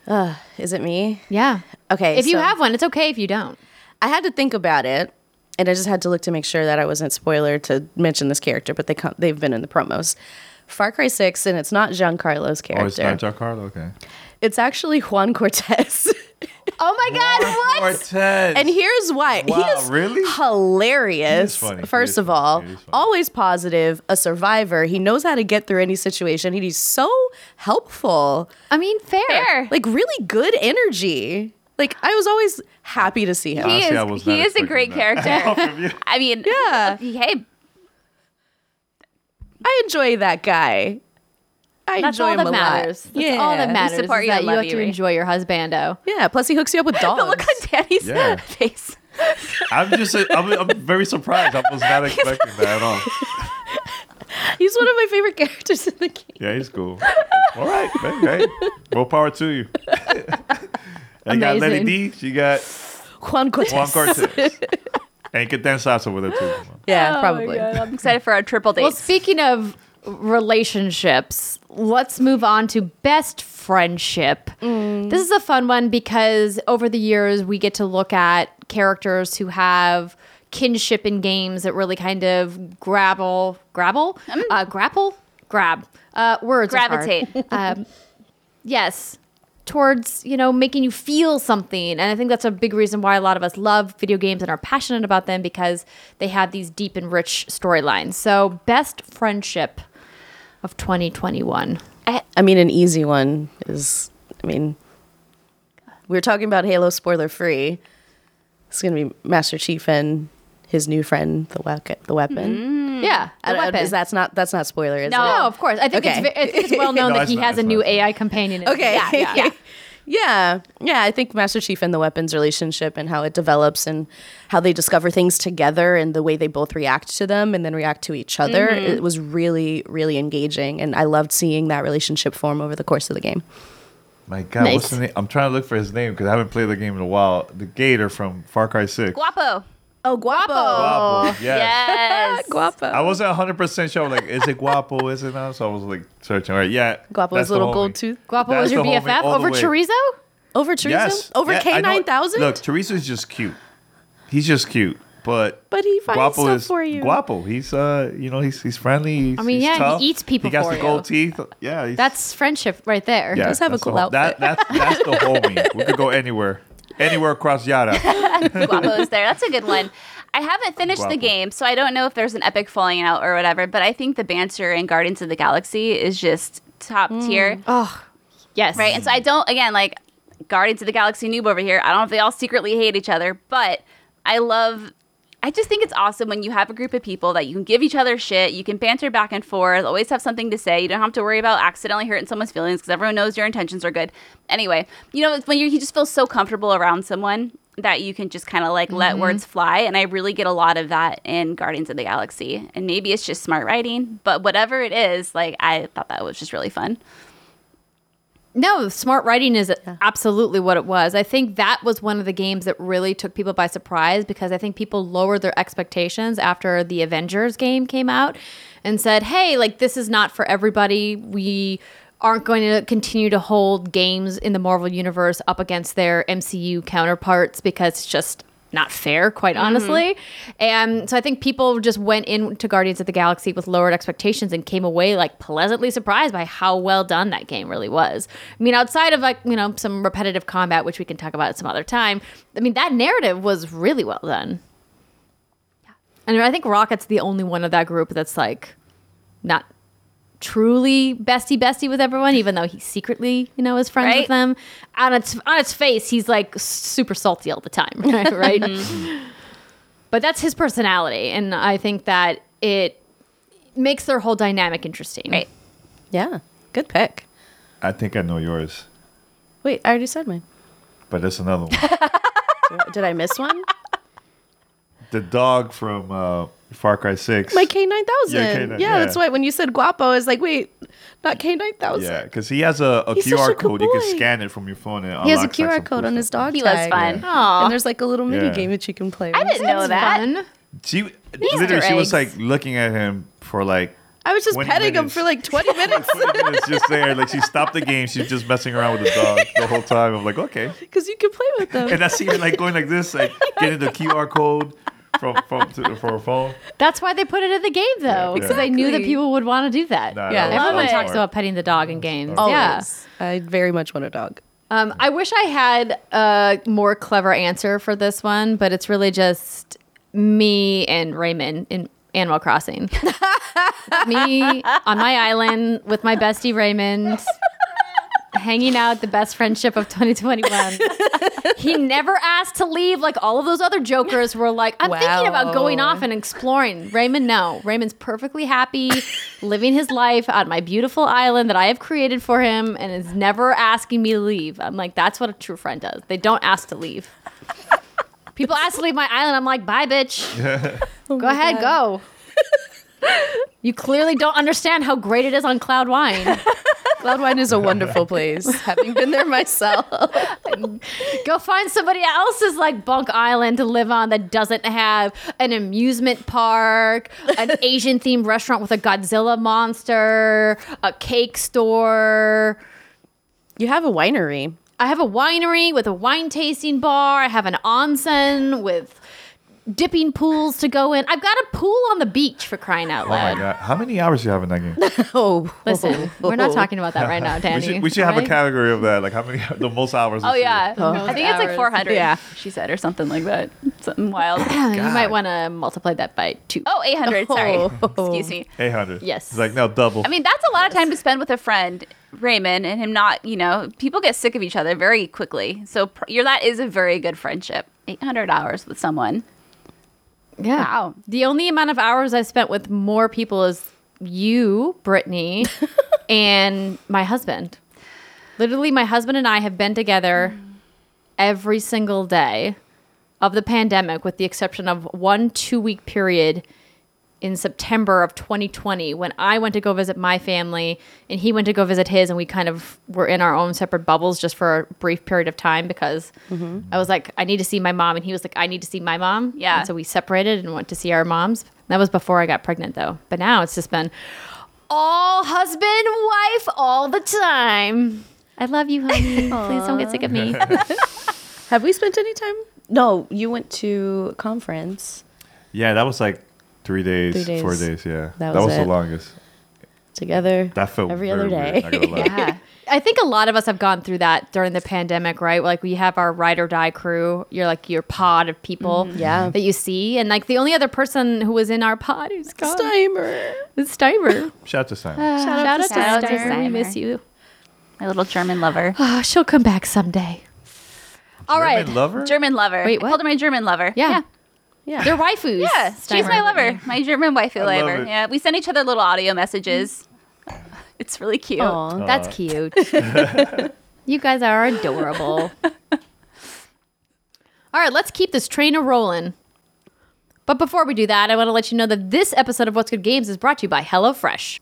Yeah. Is it me? yeah Okay. if you have one it's okay if you don't I had to think about it, and I just had to look to make sure that I wasn't spoiler to mention this character, but they come, they've been in the promos. Far Cry Six, and it's not Giancarlo's Oh, it's character. not Giancarlo. Okay. it's actually Juan Cortez. Oh my God! What? Cortez. And here's why. he is really? hilarious. He is funny. He First is of funny. all, He is funny. always positive, a survivor. He knows how to get through any situation. He's so helpful. I mean, fair. Fair. Like really good energy. Like I was always happy to see him. he Honestly, I is was he is a great that. character. I mean, Yeah. Hey, I enjoy that guy. I That's enjoy all him that a matters. lot. That's yeah. all that matters. support is you that you have you, to Ree. enjoy your husbando. Yeah. Plus, he hooks you up with dogs. but look on Danny's Yeah. face. I'm just, I'm, I'm very surprised. I was not expecting that at all. He's one of my favorite characters in the game. Yeah, he's cool. All right, man. Hey, more power to you. And got Lady D. She got Juan Cortez. Juan Cortez. and get Dan Sasso with her too. Yeah, probably. I'm excited for our triple date. Well, speaking of relationships, let's move on to best friendship. This is a fun one because over the years we get to look at characters who have kinship in games that really kind of grapple, grapple, uh, grapple, grab. Uh, words are hard. Gravitate. yes towards you know making you feel something and i think that's a big reason why a lot of us love video games and are passionate about them because they have these deep and rich storylines so best friendship of 2021 I mean, an easy one is, I mean, we are talking about Halo spoiler free. It's going to be Master Chief and his new friend, the, we- the weapon. Mm-hmm. Yeah I the don't- weapon. Is that's not that's not spoiler? Is No. it? no of course i think Okay. it's, I think it's well known No, that he not, has a new not. ai companion Okay. yeah, yeah, yeah. yeah. Yeah. I think Master Chief and the weapons relationship and how it develops and how they discover things together and the way they both react to them and then react to each other. Mm-hmm. It was really, really engaging. And I loved seeing that relationship form over the course of the game. My God, Nice. what's the name? I'm trying to look for his name because I haven't played the game in a while. The Gator from Far Cry Six. Guapo. Oh, Guapo. Guapo. Yeah. Yes. Guapo. I wasn't 100 percent sure. Like, is it Guapo? Is it not? So I was like searching. All right, yeah. Guapo that's the little homie. gold tooth. guapo That's was your bff over way. chorizo Over Chorizo? Yes. Over Yeah, K9000? Look, Teresa's just cute. He's just cute, but But he finds Guapo stuff is for you. Guapo. He's uh, you know, he's he's friendly. He's, I mean, he's yeah, he eats people He got for the you. gold teeth. Yeah, he's, that's friendship right there yeah, does have a cool the, outfit. That, that's that's the homie. We could go anywhere, anywhere across Yara. Guapo is there. That's a good one. I haven't finished Guapo. the game, so I don't know if there's an epic falling out or whatever, but I think the banter in Guardians of the Galaxy is just top mm. tier. Oh, yes Right. And so I don't, again, like Guardians of the Galaxy noob over here. I don't know if they all secretly hate each other, but I love. I just think it's awesome when you have a group of people that you can give each other shit, you can banter back and forth, always have something to say. You don't have to worry about accidentally hurting someone's feelings because everyone knows your intentions are good. Anyway, you know, when you you just feel so comfortable around someone that you can just kind of like let mm-hmm. words fly. And I really get a lot of that in Guardians of the Galaxy. And maybe it's just smart writing, but whatever it is, like I thought that was just really fun. No, smart writing is absolutely what it was. I think that was one of the games that really took people by surprise because I think people lowered their expectations after the Avengers game came out and said, hey, like, this is not for everybody. We aren't going to continue to hold games in the Marvel Universe up against their MCU counterparts because it's just not fair, quite mm-hmm. honestly. And so I think people just went into Guardians of the Galaxy with lowered expectations and came away like pleasantly surprised by how well done that game really was. I mean, outside of like, you know, some repetitive combat, which we can talk about at some other time, I mean, that narrative was really well done. Yeah. And I think Rocket's the only one of that group that's like not truly bestie bestie with everyone, even though he secretly, you know, is friends Right. with them. On its on its face, he's like super salty all the time, right? right? Mm-hmm. But that's his personality, and I think that it makes their whole dynamic interesting. Right. Yeah. Good pick. I think I know yours, Wait, I already said mine. but there's another one. Did I miss one? The dog from uh, Far Cry Six. My K nine thousand. Yeah, Yeah, that's yeah. why when you said guapo, I was like, wait, not K nine thousand. Yeah, because he has a, a QR a good code. You can scan it from your phone. And it He has a unlocks, like, QR code cool on his dog He was tag. fun. Aw. And there's like a little mini Yeah. game that you can play. I didn't know that. Fun. She literally, she was like looking at him for like I was just 20 petting him for like 20 minutes 20 minutes just there. Like she stopped the game. She's just messing around with the dog the whole time. I'm like, okay. because you can play with them. And I see her like going like this, like getting the QR code from from to, for a phone. That's why they put it in the game, though, Yeah. because they knew that people would want to do that. Nah, Yeah, that was- Everyone talks smart. about petting the dog in games. Always. Yeah. I very much want a dog. Um, I wish I had a more clever answer for this one, but it's really just me and Raymond in Animal Crossing. me on my island with my bestie Raymond, hanging out, the best friendship of 2021. he never asked to leave like all of those other jokers were like, I'm thinking about going off and exploring. Raymond, no. Raymond's perfectly happy living his life on my beautiful island that I have created for him and is never asking me to leave. I'm like, that's what a true friend does. They don't ask to leave. People ask to leave my island. I'm like, bye, bitch. go oh ahead, go. you clearly don't understand how great it is on Cloud Wine. Cloudwine is a wonderful place. Having been there myself. Go find somebody else's like bunk island to live on that doesn't have an amusement park, an Asian themed restaurant with a Godzilla monster, a cake store. You have a winery. I have a winery with a wine tasting bar. I have an onsen with dipping pools to go in. I've got a pool on the beach for crying out loud. Oh my loud. god! How many hours do you have in that game? Oh, Listen, we're not talking about that right now, Danny. We should, we should have a category of that. Like how many the most hours? Oh this year. yeah, I think it's like 400. Yeah. she said, or something like that. Something wild. you might want to multiply that by two. Oh, 800. Sorry, Oh. excuse me. Eight hundred. Yes. It's like no double. I mean, that's a lot of time to spend with a friend, Raymond, and him not. You know, people get sick of each other very quickly. So pr- you're that is a very good friendship. 800 hours with someone. Yeah. Wow. The only amount of hours I've spent with more people is you, Brittany, and my husband. Literally, my husband and I have been together mm. every single day of the pandemic, with the exception of one two week period in September of 2020 when I went to go visit my family and he went to go visit his, and we kind of were in our own separate bubbles just for a brief period of time because mm-hmm. I was like, I need to see my mom, and he was like, I need to see my mom. Yeah. And so we separated and went to see our moms. That was before I got pregnant, though. But now it's just been all husband, wife, all the time. I love you, honey. Please don't get sick of me. Have we spent any time? No, you went to conference yeah, that was like three days, Three days. four days. Yeah, That that, was was, the longest. together. That felt every other day. not gonna. Yeah. I think a lot of us have gone through that during the pandemic, right? Like we have our ride or die crew. You're like your pod of people mm-hmm. Yeah. that you see. And like the only other person who was in our pod who's gone Steimer. is Steimer. Shout out to Simon. Shout, out to Shout out to Steimer. We Steimer. miss you. My little German lover. Oh, she'll come back someday. All right. German lover. German lover. Wait, I what? called her my German lover. Yeah. Yeah. Yeah. They're waifus. Yeah, she's my lover, my German wifey love lover. it. Yeah, we send each other little audio messages. It's really cute. Aw. That's cute. you guys are adorable. All right, let's keep this train a rolling. But before we do that, I want to let you know that this episode of What's Good Games is brought to you by HelloFresh.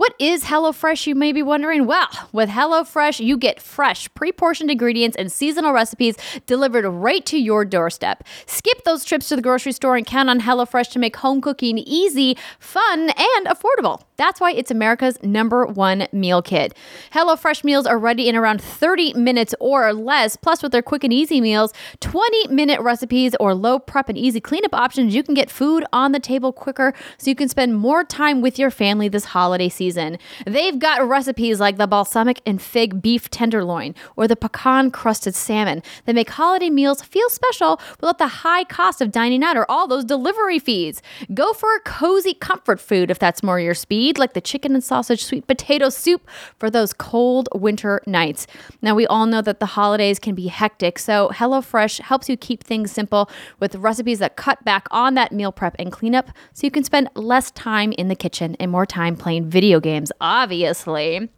What is HelloFresh, you may be wondering? Well, with HelloFresh, you get fresh, pre portioned ingredients and seasonal recipes delivered right to your doorstep. Skip those trips to the grocery store and count on HelloFresh to make home cooking easy, fun, and affordable. That's why it's America's number one meal kit. HelloFresh meals are ready in around 30 minutes or less. Plus, with their quick and easy meals, 20 minute recipes, or low prep and easy cleanup options, you can get food on the table quicker so you can spend more time with your family this holiday season. Season. They've got recipes like the balsamic and fig beef tenderloin or the pecan crusted salmon that make holiday meals feel special without the high cost of dining out or all those delivery fees. Go for a cozy comfort food if that's more your speed, like the chicken and sausage sweet potato soup for those cold winter nights. Now, we all know that the holidays can be hectic, so HelloFresh helps you keep things simple with recipes that cut back on that meal prep and cleanup so you can spend less time in the kitchen and more time playing video games, obviously.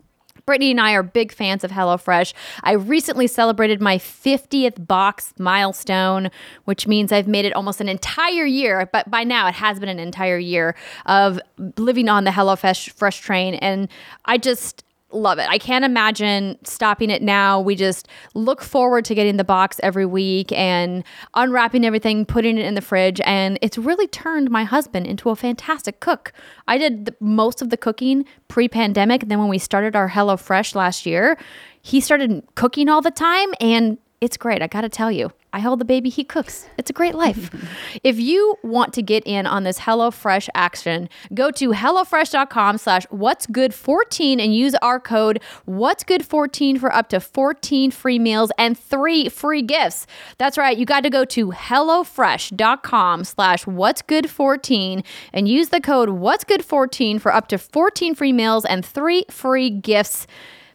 Brittany and I are big fans of HelloFresh. I recently celebrated my 50th box milestone, which means I've made it almost an entire year, but by now it has been an entire year of living on the HelloFresh fresh train. And I just, love it. I can't imagine stopping it now. We just look forward to getting the box every week and unwrapping everything, putting it in the fridge, and it's really turned my husband into a fantastic cook. I did the, most of the cooking pre-pandemic, and then when we started our Hello Fresh last year, he started cooking all the time and it's great. I got to tell you, I hold the baby, he cooks. It's a great life. if you want to get in on this HelloFresh action, go to HelloFresh.com slash What's Good 14 and use our code What's Good 14 for up to 14 free meals and three free gifts. That's right. You got to go to HelloFresh.com slash What's Good 14 and use the code What's Good 14 for up to 14 free meals and three free gifts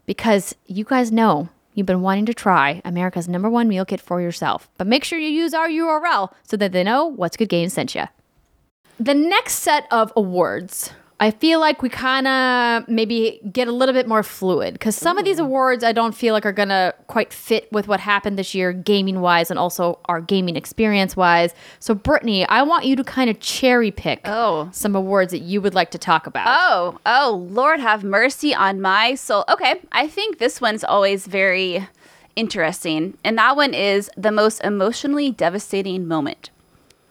because you guys know you've been wanting to try America's number one meal kit for yourself. But make sure you use our URL so that they know What's Good Games sent you. The next set of awards, I feel like we kind of maybe get a little bit more fluid because some of these mm. awards I don't feel like are going to quite fit with what happened this year, gaming wise, and also our gaming experience wise. So, Brittany, I want you to kind of cherry pick Oh. some awards that you would like to talk about. Oh, oh, Lord have mercy on my soul. Okay, I think this one's always very interesting. And that one is the most emotionally devastating moment.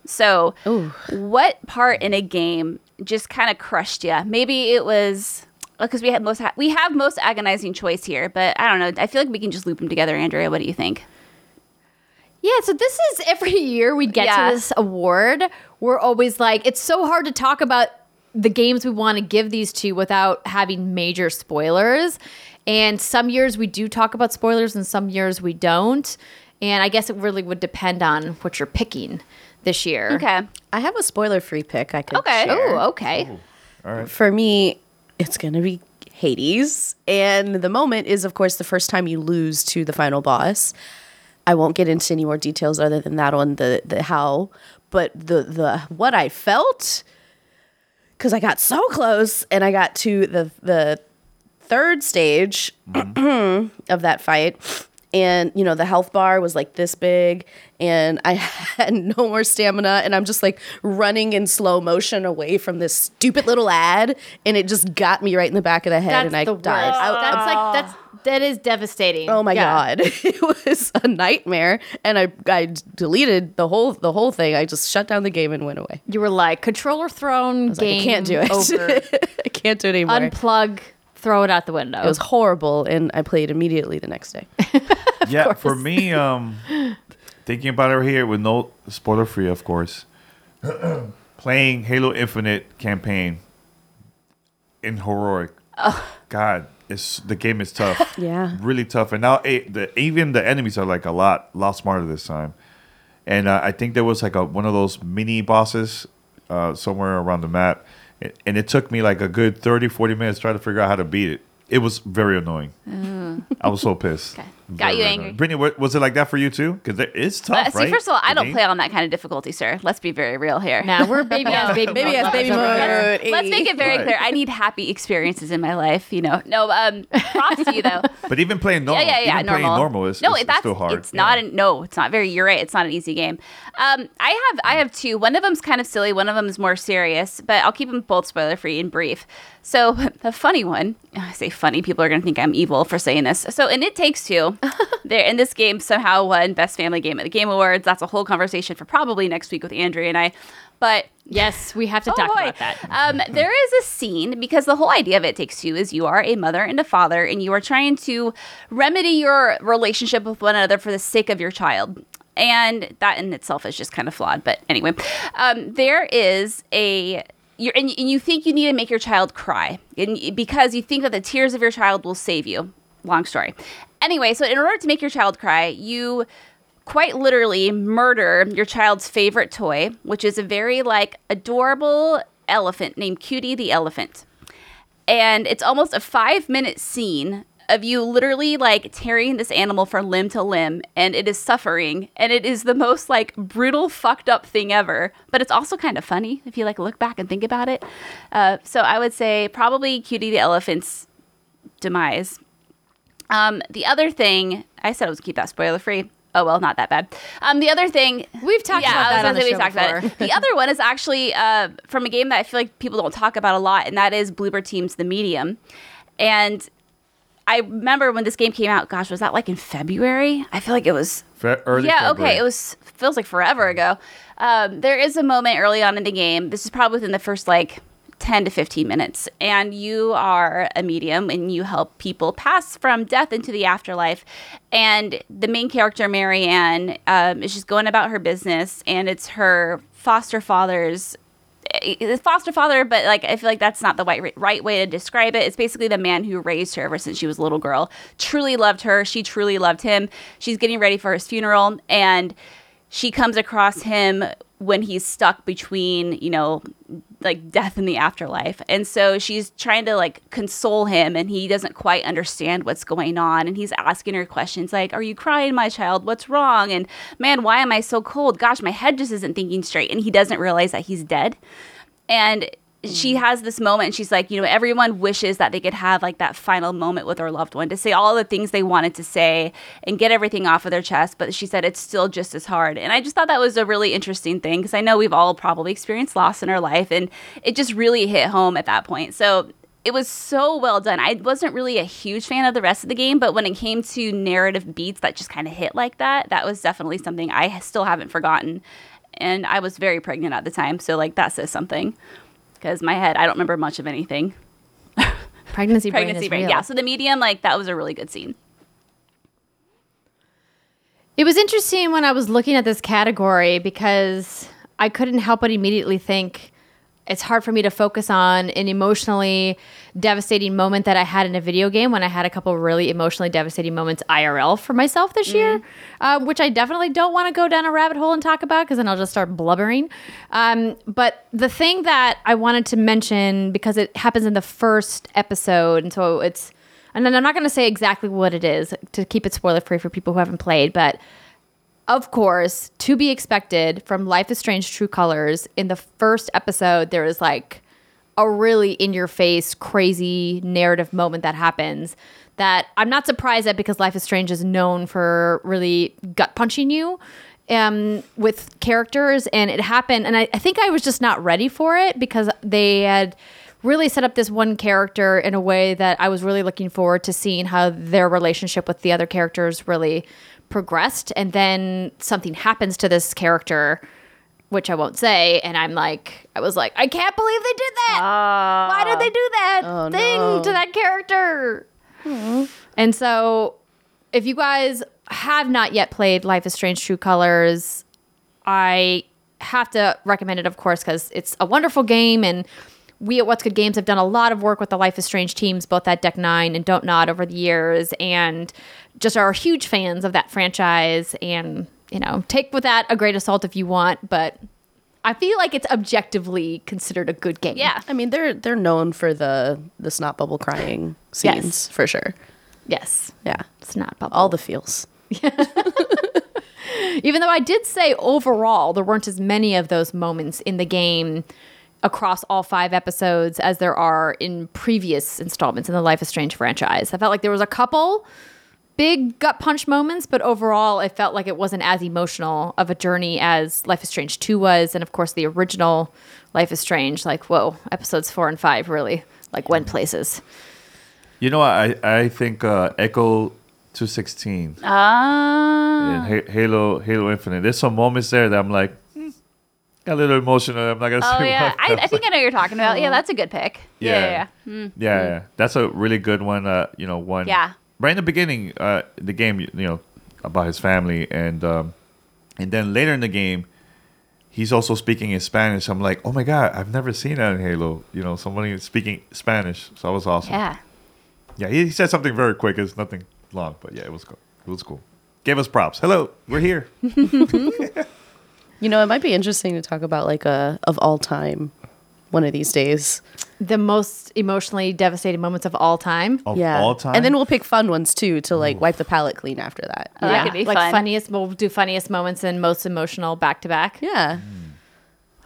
So, what part in a game just kind of crushed you? Maybe it was because we have most ha- we have most agonizing choice here, but I don't know. I feel like we can just loop them together. Andrea, what do you think? Yeah, so this is every year we get Yeah. to this award. We're always like, it's so hard to talk about the games we want to give these to without having major spoilers. And some years we do talk about spoilers, and some years we don't. And I guess it really would depend on what you're picking this year. Okay. I have a spoiler free pick I could Okay. share. Oh, okay. For me, it's going to be Hades. And the moment is, of course, the first time you lose to the final boss. I won't get into any more details other than that on the, the how, but the, the what I felt because I got so close and I got to the the third stage mm-hmm. of that fight. And you know the health bar was like this big, and I had no more stamina, and I'm just like running in slow motion away from this stupid little ad, and it just got me right in the back of the head, That's and I the died. worst. I- that's like that's that is devastating. Oh my Yeah. god, it was a nightmare, and I I deleted the whole the whole thing. I just shut down the game and went away. You were like controller thrown was like, I can't do it. over. I can't do it anymore. Unplug, throw it out the window. it was horrible, and I played immediately the next day. yeah, for me, um, thinking about it here with no spoiler free, of course. playing Halo Infinite campaign in heroic. God, it's the game is tough. Yeah. really tough. And now eh, the even the enemies are like a lot, lot smarter this time. And uh, I think there was like a one of those mini bosses uh, somewhere around the map, and, it took me like a good 30, 40 minutes trying to figure out how to beat it. It was very annoying. Mm. I was so pissed. Okay. Very, Got you very angry. annoying. Brittany, wa- was it like that for you too? Because it's tough, Uh, see, right? first of all, I don't play on that kind of difficulty, sir. Let's be very real here. Nah, we're baby ass baby Baby mode ass baby lovers over here. mode. Let's make it very Right. clear. I need happy experiences in my life. You know, no. Um, props to you though. But even playing normal, yeah, yeah, yeah. even normal. playing normal is, no, is, is that's still hard. It's not. Yeah. An, no, it's not very. You're right. It's not an easy game. Um, I have I have two. One of them's kind of silly. One of them is more serious. But I'll keep them both spoiler free and brief. So the funny one, I say funny. People are gonna think I'm evil for saying this. So in It Takes Two, there in this game somehow won Best Family Game at the Game Awards. That's a whole conversation for probably next week with Andrea and I. But Yes, we have to Oh, talk boy. about that. Um, there is a scene because the whole idea of it takes two is you are a mother and a father, and you are trying to remedy your relationship with one another for the sake of your child. And that in itself is just kind of flawed. But anyway, um, there is a you're and, and you think you need to make your child cry and because you think that the tears of your child will save you. Long story. Anyway, so in order to make your child cry, you quite literally murder your child's favorite toy, which is a very like adorable elephant named Cutie the elephant. And it's almost a 5-minute scene of you literally like tearing this animal from limb to limb and it is suffering and it is the most like brutal fucked up thing ever but it's also kind of funny if you like look back and think about it uh, so i would say probably cutie the elephant's demise um, the other thing i said i was keep that spoiler free oh well not that bad um, the other thing We've talked yeah, about I was that on gonna the say show we talked about it. before. the other one is actually uh, from a game that i feel like people don't talk about a lot and that is Bloober Team's the medium and I remember when this game came out. Gosh, was that like in February? I feel like it was. Fe- early yeah, February. okay. It was feels like forever ago. Um, there is a moment early on in the game. This is probably within the first like ten to fifteen minutes, and you are a medium and you help people pass from death into the afterlife. And the main character, Marianne, um, is just going about her business, and it's her foster father's it's foster father, but like I feel like that's not the right right way to describe it. It's basically the man who raised her ever since she was a little girl. Truly loved her. She truly loved him. She's getting ready for his funeral, and she comes across him when he's stuck between you know like death in the afterlife. And so she's trying to like console him and he doesn't quite understand what's going on. And he's asking her questions like are you crying my child? What's wrong? And man why am i so cold? Gosh my head just isn't thinking straight. And he doesn't realize that he's dead. And she mm. has this moment and she's like you know everyone wishes that they could have like that final moment with their loved one to say all the things they wanted to say and get everything off of their chest but she said it's still just as hard and i just thought that was a really interesting thing because i know we've all probably experienced loss in our life and it just really hit home at that point so it was so well done. I wasn't really a huge fan of the rest of the game, but when it came to narrative beats that just kind of hit like that, that was definitely something I still haven't forgotten. And I was very pregnant at the time, so like that says something. Because my head, I don't remember much of anything. Pregnancy brain Pregnancy is brain, real. yeah. So the medium, like that was a really good scene. It was interesting when I was looking at this category because I couldn't help but immediately think it's hard for me to focus on an emotionally devastating moment that I had in a video game when I had a couple really emotionally devastating moments IRL for myself this year, uh, which I definitely don't want to go down a rabbit hole and talk about because then I'll just start blubbering. Um, but the thing that I wanted to mention because it happens in the first episode, and so it's and then I'm not going to say exactly what it is to keep it spoiler free for people who haven't played, but of course, to be expected from Life is Strange True Colors, in the first episode, there is like a really in your face, crazy narrative moment that happens that I'm not surprised at because Life is Strange is known for really gut punching you um, with characters. And it happened. And I, I think I was just not ready for it because they had really set up this one character in a way that I was really looking forward to seeing how their relationship with the other characters really progressed. And then something happens to this character, which I won't say. And I'm like, I was like, I can't believe they did that. Why did they do that ah. oh, thing to that character? Hmm. And so, if you guys have not yet played Life is Strange True Colors, I have to recommend it, of course, because it's a wonderful game. And we at What's Good Games have done a lot of work with the Life is Strange teams, both at Deck Nine and Don't Nod over the years, and just are huge fans of that franchise. And, you know, take with that a great assault if you want, but I feel like it's objectively considered a good game. Yeah. I mean, they're they're known for the the snot bubble crying scenes Yes. for sure. Yes. Yeah, It's not bubble. all the feels. Even though I did say overall there weren't as many of those moments in the game across all five episodes as there are in previous installments in the Life is Strange franchise. I felt like there was a couple big gut punch moments, but overall it felt like it wasn't as emotional of a journey as Life is Strange 2 was. And of course the original Life is Strange, like, whoa, episodes four and five really like went places. You know, I I think uh, Echo 216 Ah. and Ha- Halo Halo Infinite. There's some moments there that I'm like, hmm, got a little emotional. I'm not gonna Oh say yeah. I, I think I know what you're talking about. Yeah, that's a good pick. Yeah, yeah, yeah. yeah, yeah, yeah. That's a really good one. Uh, you know, one. Yeah. Right in the beginning, uh, the game, you know, about his family, and um, and then later in the game, he's also speaking in Spanish. I'm like, oh my god, I've never seen that in Halo. You know, somebody speaking Spanish. So that was awesome. Yeah. Yeah, he, he said something very quick. It's nothing long, but yeah, it was cool. It was cool. Gave us props. Hello, we're here. You know, it might be interesting to talk about like a of all time one of these days. The most emotionally devastating moments of all time. Of yeah. all time. And then we'll pick fun ones too to like wipe the palate clean after that. Oh, that could be like fun. funniest. We'll do funniest moments and most emotional back to back. Yeah.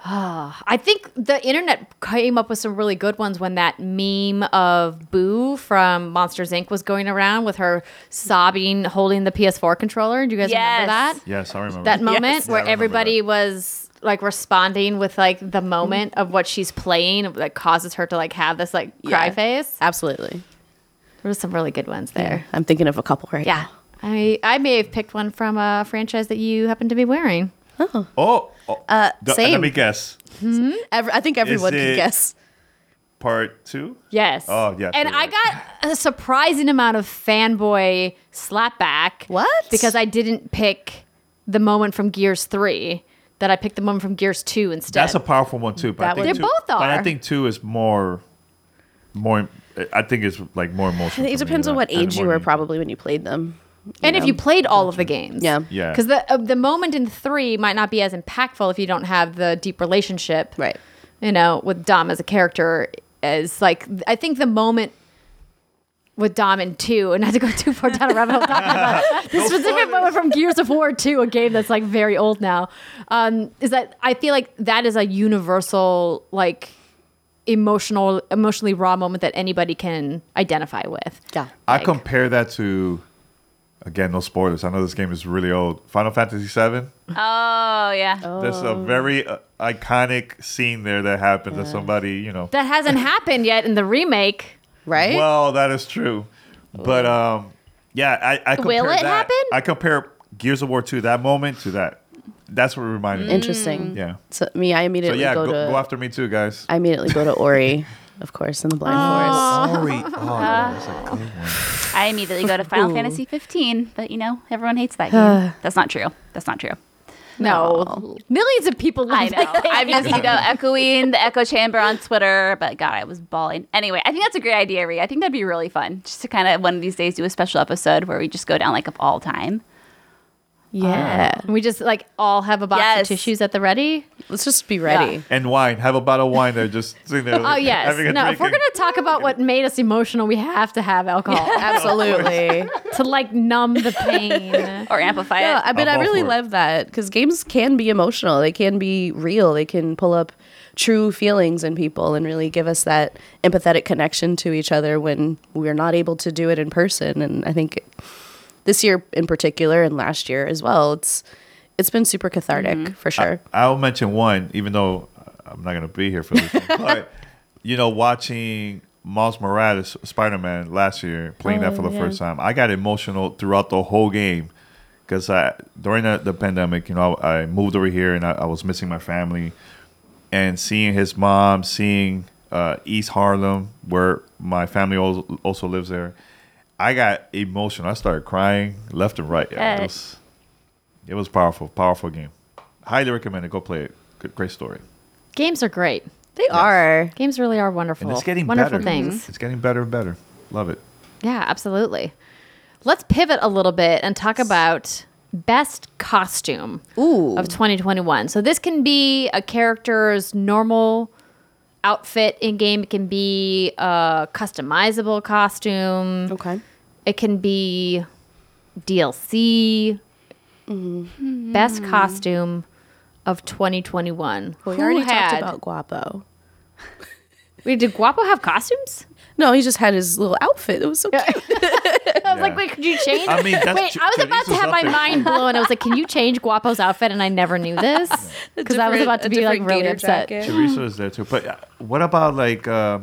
Ah, I think the internet came up with some really good ones when that meme of Boo from Monsters Inc. was going around with her sobbing, holding the PS4 controller. Do you guys remember that? yes, I remember That moment Yeah, I where remember everybody was like responding with like the moment of what she's playing that causes her to like have this like cry Yeah. face. Absolutely. There was some really good ones there. I'm thinking of a couple right Yeah. I I may have picked one from a franchise that you happen to be wearing. Oh, oh Uh, the- same. Let me guess. now. Every, I think everyone can it- guess. Part two. Yes. Oh, yes, And you're I right. got a surprising amount of fanboy slapback. What? Because I didn't pick the moment from Gears 3, that I picked the moment from Gears 2 instead. That's a powerful one too. But I That think They both But I think two is more, more. I think it's like more emotional. It for me depends on what and age you were meaningful. probably when you played them. and if you played all of the games. Yeah. Yeah. Because the, uh, the moment in 3 might not be as impactful if you don't have the deep relationship. Right. You know, with Dom as a character is like, I think the moment with Dom in 2, and not to go too far down a rabbit hole talking about the specific moment from Gears of War 2, a game that's like very old now, um, is that I feel like that is a universal, like, emotional, emotionally raw moment that anybody can identify with. Yeah. I Like- compare that to, again, no spoilers. I know this game is really old. Final Fantasy VII. Oh yeah. There's a very uh, iconic scene there that happens that somebody, you know. That hasn't happened yet in the remake. Right? Well, that is true, but um, yeah, I, I compare Will it that, happen? I compare Gears of War two that moment to that. That's what reminded me. Interesting. Yeah. So me, I So immediately yeah, go, go, to go after me too, guys. I immediately go to Ori, of course, in the Blind Forest. Ori. Oh, that's a good one. I immediately go to Final Fantasy 15, but you know everyone hates that game. That's not true. That's not true. No. Millions of people love I know. that. I'm just you know echoing the echo chamber on Twitter, but God, I was bawling. Anyway, I think that's a great idea, Ree. I think that'd be really fun, just to kind of one of these days do a special episode where we just go down like of all time. Yeah. Ah. We just like all have a box Yes. of tissues at the ready. Let's just be ready. And wine. Have a bottle of wine there, just sitting there. Oh yes. No, if we're gonna talk about what made us emotional, we have to have alcohol Absolutely. to like numb the pain. Or amplify Yeah, it. I mean, I'm I really for it. love that because games can be emotional. They can be real. They can pull up true feelings in people and really give us that empathetic connection to each other when we're not able to do it in person. And I think this year in particular, and last year as well, it's it's been super cathartic for sure. I'll mention one, even though I'm not gonna be here for this. one, but you know, watching Miles Morales Spider Man last year, playing that for the Oh, yeah. first time, I got emotional throughout the whole game because I during the, the pandemic, you know, I, I moved over here and I, I was missing my family, and seeing his mom, seeing uh, East Harlem where my family also, also lives there. I got emotional. I started crying left and right. Yeah, it was it was powerful, powerful game. Highly recommend it. Go play it. Good, great story. Games are great. They are. Games really are wonderful. And it's getting wonderful better. things. It's getting better and better. Love it. Yeah, absolutely. Let's pivot a little bit and talk about best costume Ooh. of 2021. So this can be a character's normal outfit in game. It can be a customizable costume. Okay. It can be DLC. Mm-hmm. Best costume of 2021. We Who already had- talked about Guapo. Wait, did Guapo have costumes? No, he just had his little outfit. It was so cute. I was Yeah. like, wait, could you change? I mean, that's wait, Ch- I was about to have my outfit. mind blown. I was like, can you change Guapo's outfit? And I never knew this because I was about to be like really upset. jacket. Teresa is there too. But uh, what about like uh,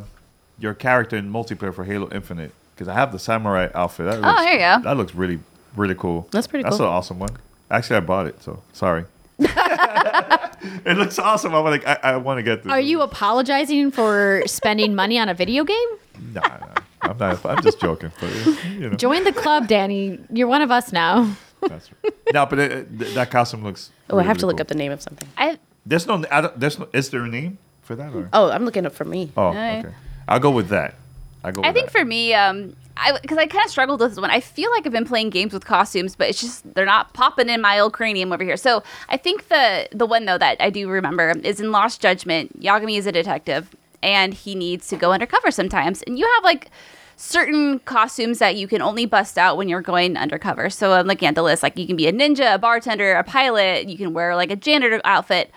your character in multiplayer for Halo Infinite? Because I have the samurai outfit. That oh, looks, there you go. That looks really, really cool. That's pretty That's cool. an awesome one. Actually, I bought it, so sorry. it looks awesome. I'm like, I, I want to get this. Are you apologizing for spending money on a video game? Nah, nah. I'm not. I'm just joking. But you know, Join the club, Danny. You're one of us now. that's right. No, but it, it- that costume looks. Oh, I really, have to look cool. up the name of something. I There's no. I don't, there's no. Is there a name for that? Or? Oh, I'm looking up for me. Oh, okay. I'll go with that. I go. I think that. for me, um, I because I kind of struggled with this one. I feel like I've been playing games with costumes, but it's just they're not popping in my old cranium over here. So I think the the one though that I do remember is in Lost Judgment. Yagami is a detective, and he needs to go undercover sometimes, and you have like certain costumes that you can only bust out when you're going undercover. So I'm looking at the list. Like you can be a ninja, a bartender, a pilot. You can wear like a janitor outfit.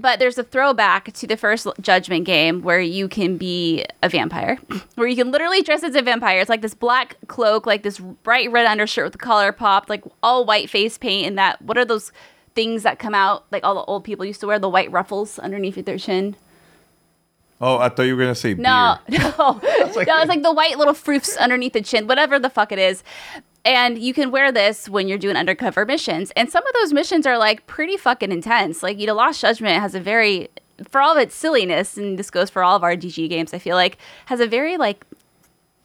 But there's a throwback to the first Judgment game where you can be a vampire, where you can literally dress as a vampire. It's like this black cloak, like this bright red undershirt with the collar popped, like all white face paint, and that. What are those things that come out? Like all the old people used to wear the white ruffles underneath their chin. Oh, I thought you were gonna say No, beer. no, no. It's like the white little froofs underneath the chin, whatever the fuck it is. And you can wear this when you're doing undercover missions. And some of those missions are like pretty fucking intense. Like, you know, Lost Judgment has a very, for all of its silliness, and this goes for all of our DG games, I feel like, has a very like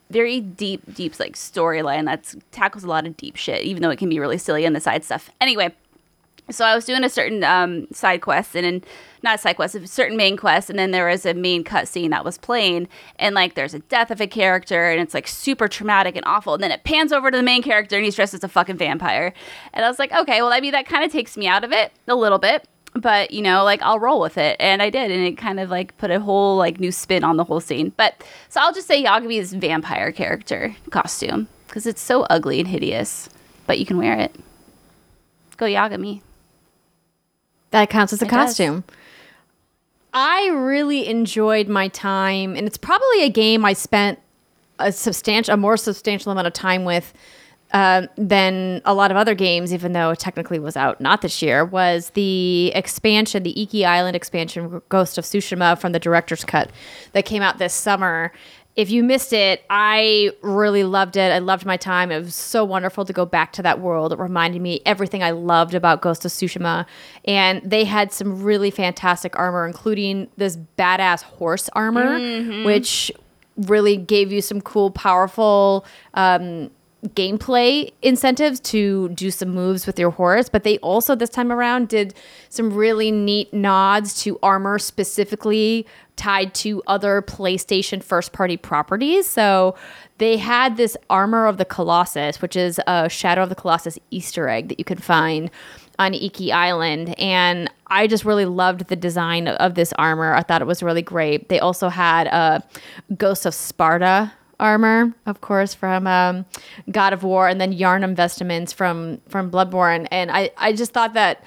very deep, deep like storyline that tackles a lot of deep shit, even though it can be really silly in the side stuff. Anyway, so I was doing a certain um, side quest and then not a side quest, a certain main quest, and then there was a main cutscene that was playing, and like there's a death of a character, and it's like super traumatic and awful, and then it pans over to the main character, and he's dressed as a fucking vampire, and I was like, okay, well, I mean that kind of takes me out of it a little bit, but you know, like I'll roll with it, and I did, and it kind of like put a whole like new spin on the whole scene, but so I'll just say Yagami's vampire character costume because it's so ugly and hideous, but you can wear it. Go Yagami. That counts as a It does. costume. I really enjoyed my time, and it's probably a game I spent a substantial, a more substantial amount of time with uh, than a lot of other games, even though it technically was out not this year. Was the expansion, the Iki Island expansion, Ghost of Tsushima from the director's cut that came out this summer. If you missed it, I really loved it. I loved my time. It was so wonderful to go back to that world. It reminded me everything I loved about Ghost of Tsushima. And they had some really fantastic armor, including this badass horse armor, which really gave you some cool, powerful um, gameplay incentives to do some moves with your horse. But they also, this time around, did some really neat nods to armor specifically tied to other PlayStation first party properties. So they had this Armor of the Colossus, which is a Shadow of the Colossus Easter egg that you can find on Iki Island. And I just really loved the design of this armor. I thought it was really great. They also had a Ghost of Sparta armor, of course, from um, God of War, and then Yharnam vestments from from Bloodborne. And I, I just thought that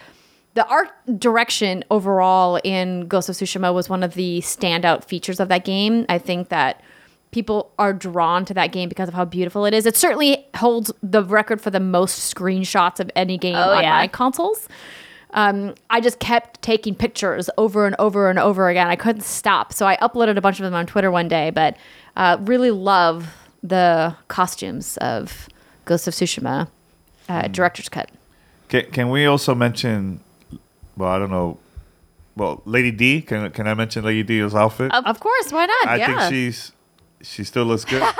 the art direction overall in Ghost of Tsushima was one of the standout features of that game. I think that people are drawn to that game because of how beautiful it is. It certainly holds the record for the most screenshots of any game Oh, on yeah. my consoles. Um, I just kept taking pictures over and over and over again. I couldn't stop. So I uploaded a bunch of them on Twitter one day, but uh, really love the costumes of Ghost of Tsushima uh, director's cut. Can, can we also mention? Well, I don't know. Well, Lady D. Can can I mention Lady D's outfit? Of of course, why not? I yeah. think she's she still looks good.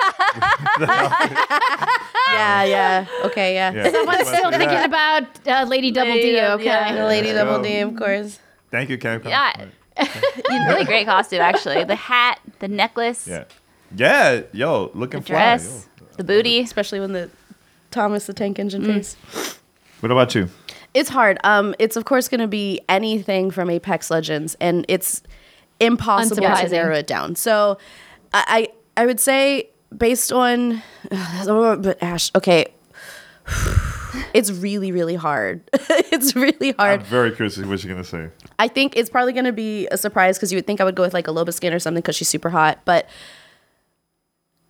Yeah, yeah. Okay, yeah. Yeah. Someone's still Yeah. thinking about uh, Lady Double Lady D, okay? yeah. The Lady Let's Double go. D, of course. Thank you, Capcom. Yeah. really great costume, actually. The hat, the necklace, Yeah. Yeah. Yo, looking the fly. dress, the booty. Especially when the Thomas the Tank Engine face. What about you? It's hard. Um, it's of course going to be anything from Apex Legends, and it's impossible to narrow it down. So, I I, I would say based on, but Ash, okay, it's really really hard. it's really hard. I'm very curious what you're gonna say. I think it's probably going to be a surprise because you would think I would go with like a Loba skin or something because she's super hot, but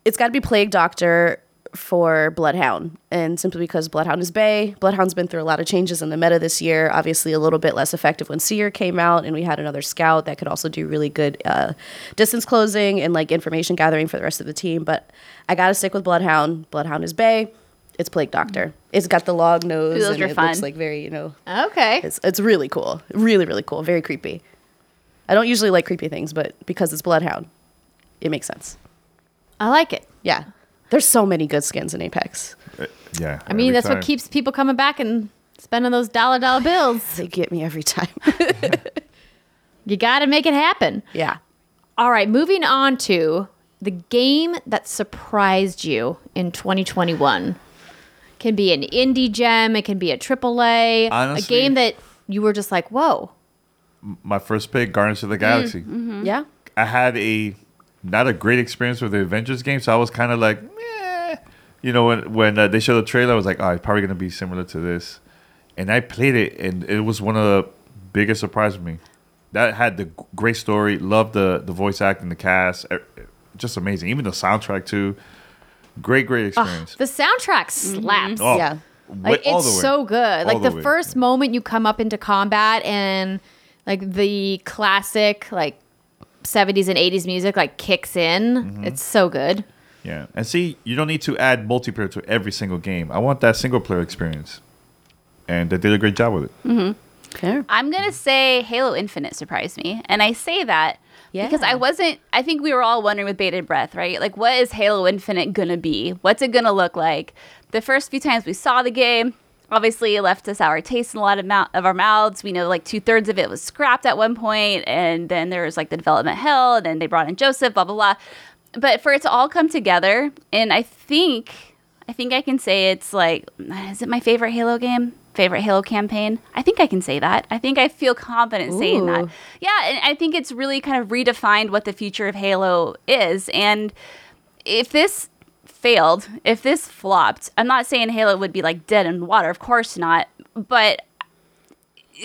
it's got to be Plague Doctor for Bloodhound, and simply because Bloodhound is Bay. Bloodhound's been through a lot of changes in the meta this year. Obviously, a little bit less effective when Seer came out, and we had another Scout that could also do really good uh, distance closing and like information gathering for the rest of the team. But I got to stick with Bloodhound. Bloodhound is Bay. It's Plague Doctor. It's got the log nose, Those and are it looks like very you know Okay. it's it's really cool. Really, really cool. Very creepy. I don't usually like creepy things, but because it's Bloodhound, it makes sense. I like it. Yeah. There's so many good skins in Apex. Uh, yeah. I mean, that's time. what keeps people coming back and spending those dollar dollar bills. They get me every time. You got to make it happen. Yeah. All right, moving on to the game that surprised you in 2021. Can be an indie gem, it can be a AAA, a Honestly- game that you were just like, "Whoa." My first pick, Guardians of the Galaxy. Yeah. I had a not a great experience with the Avengers game, so I was kind of like, Meh. you know, when when uh, they showed the trailer, I was like, oh, it's probably gonna be similar to this, and I played it, and it was one of the biggest surprises for me. That had the great story, loved the the voice acting, the cast, just amazing. Even the soundtrack too. Great, great experience. The soundtrack slaps. Oh, Yeah. Like it's so good. All Like the, way. first moment you come up into combat and like the classic like 70s and 80s music like kicks in. Mm-hmm. It's so good. Yeah, and see, you don't need to add multiplayer to every single game. I want that single player experience, and they did a great job with it. Mm-hmm. Fair. I'm gonna say Halo Infinite surprised me, and I say that because I wasn't. I think we were all wondering with bated breath, right? Like, what is Halo Infinite gonna be? What's it gonna look like? The first few times we saw the game, obviously, it left a sour taste in a lot of, mou- of our mouths. We know like two thirds of it was scrapped at one point, and then there was like the development hell, and then they brought in Joseph, blah blah blah. But for it to all come together, and I think I think I can say it's like, is it my favorite Halo game? Favorite Halo campaign? I think I can say that. I think I feel confident saying that. Yeah, and I think it's really kind of redefined what the future of Halo is. And if this failed, if this flopped, I'm not saying Halo would be like dead in water, of course not. But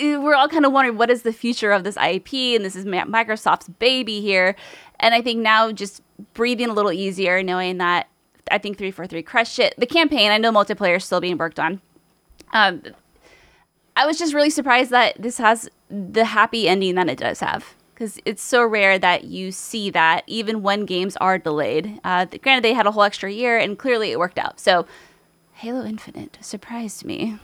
we're all kind of wondering what is the future of this IP, and this is Microsoft's baby here. And I think now just breathing a little easier, knowing that I think 343 crushed it. The campaign, I know multiplayer is still being worked on. Um, I was just really surprised that this has the happy ending that it does have. Because it's so rare that you see that even when games are delayed. Uh, granted, they had a whole extra year, and clearly it worked out. So, Halo Infinite surprised me.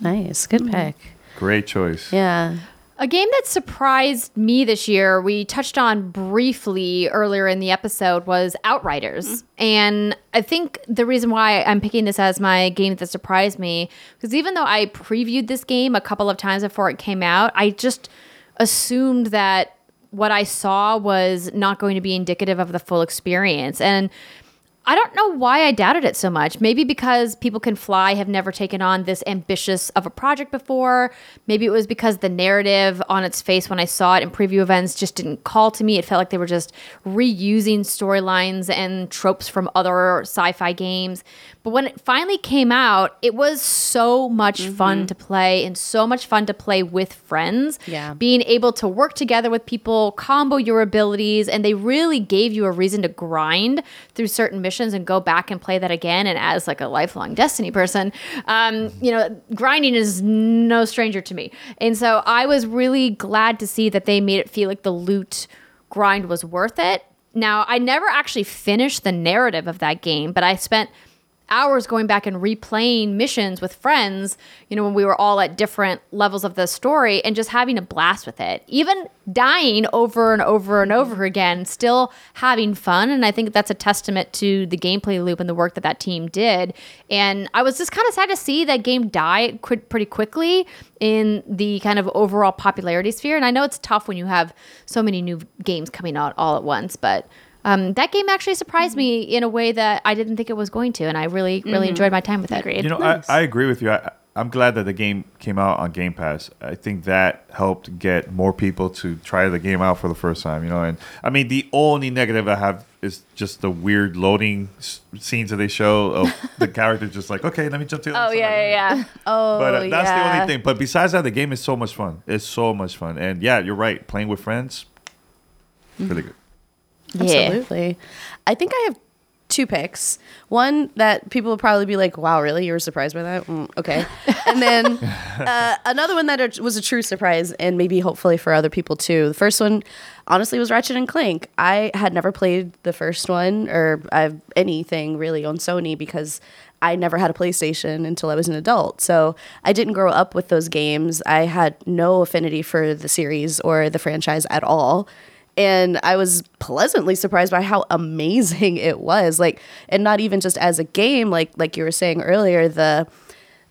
Nice. Good pick. Great choice. Yeah. A game that surprised me this year, we touched on briefly earlier in the episode, was Outriders. And I think the reason why I'm picking this as my game that surprised me, because even though I previewed this game a couple of times before it came out, I just assumed that what I saw was not going to be indicative of the full experience. And I don't know why I doubted it so much. Maybe because People Can Fly have never taken on this ambitious of a project before. Maybe it was because the narrative on its face when I saw it in preview events just didn't call to me. It felt like they were just reusing storylines and tropes from other sci fi games. But when it finally came out, it was so much mm-hmm. fun to play and so much fun to play with friends. Yeah. Being able to work together with people, combo your abilities, and they really gave you a reason to grind through certain missions and go back and play that again. And as like a lifelong Destiny person, um, you know, grinding is no stranger to me. And so I was really glad to see that they made it feel like the loot grind was worth it. Now, I never actually finished the narrative of that game, but I spent hours going back and replaying missions with friends, you know, when we were all at different levels of the story and just having a blast with it. Even dying over and over and over again, still having fun. And I think that's a testament to the gameplay loop and the work that that team did. And I was just kind of sad to see that game die pretty quickly in the kind of overall popularity sphere. And I know it's tough when you have so many new games coming out all at once, but um, that game actually surprised me in a way that I didn't think it was going to, and I really, really enjoyed my time with it. Agreed. You know, Nice. I, I agree with you. I, I'm glad that the game came out on Game Pass. I think that helped get more people to try the game out for the first time. You know, and I mean, the only negative I have is just the weird loading s- scenes that they show of the character just like, okay, let me jump to the Oh other side. yeah, yeah, yeah. Oh, yeah. But uh, that's the only thing. But besides that, the game is so much fun. It's so much fun. And yeah, you're right. Playing with friends, really good. Absolutely. I think I have two picks. One that people will probably be like, wow, really? You were surprised by that? Mm, okay. and then uh, another one that was a true surprise and maybe hopefully for other people too. The first one, honestly, was Ratchet and Clank. I had never played the first one or I've anything really on Sony because I never had a PlayStation until I was an adult. So I didn't grow up with those games. I had no affinity for the series or the franchise at all and I was pleasantly surprised by how amazing it was. Like, and not even just as a game, like like you were saying earlier, the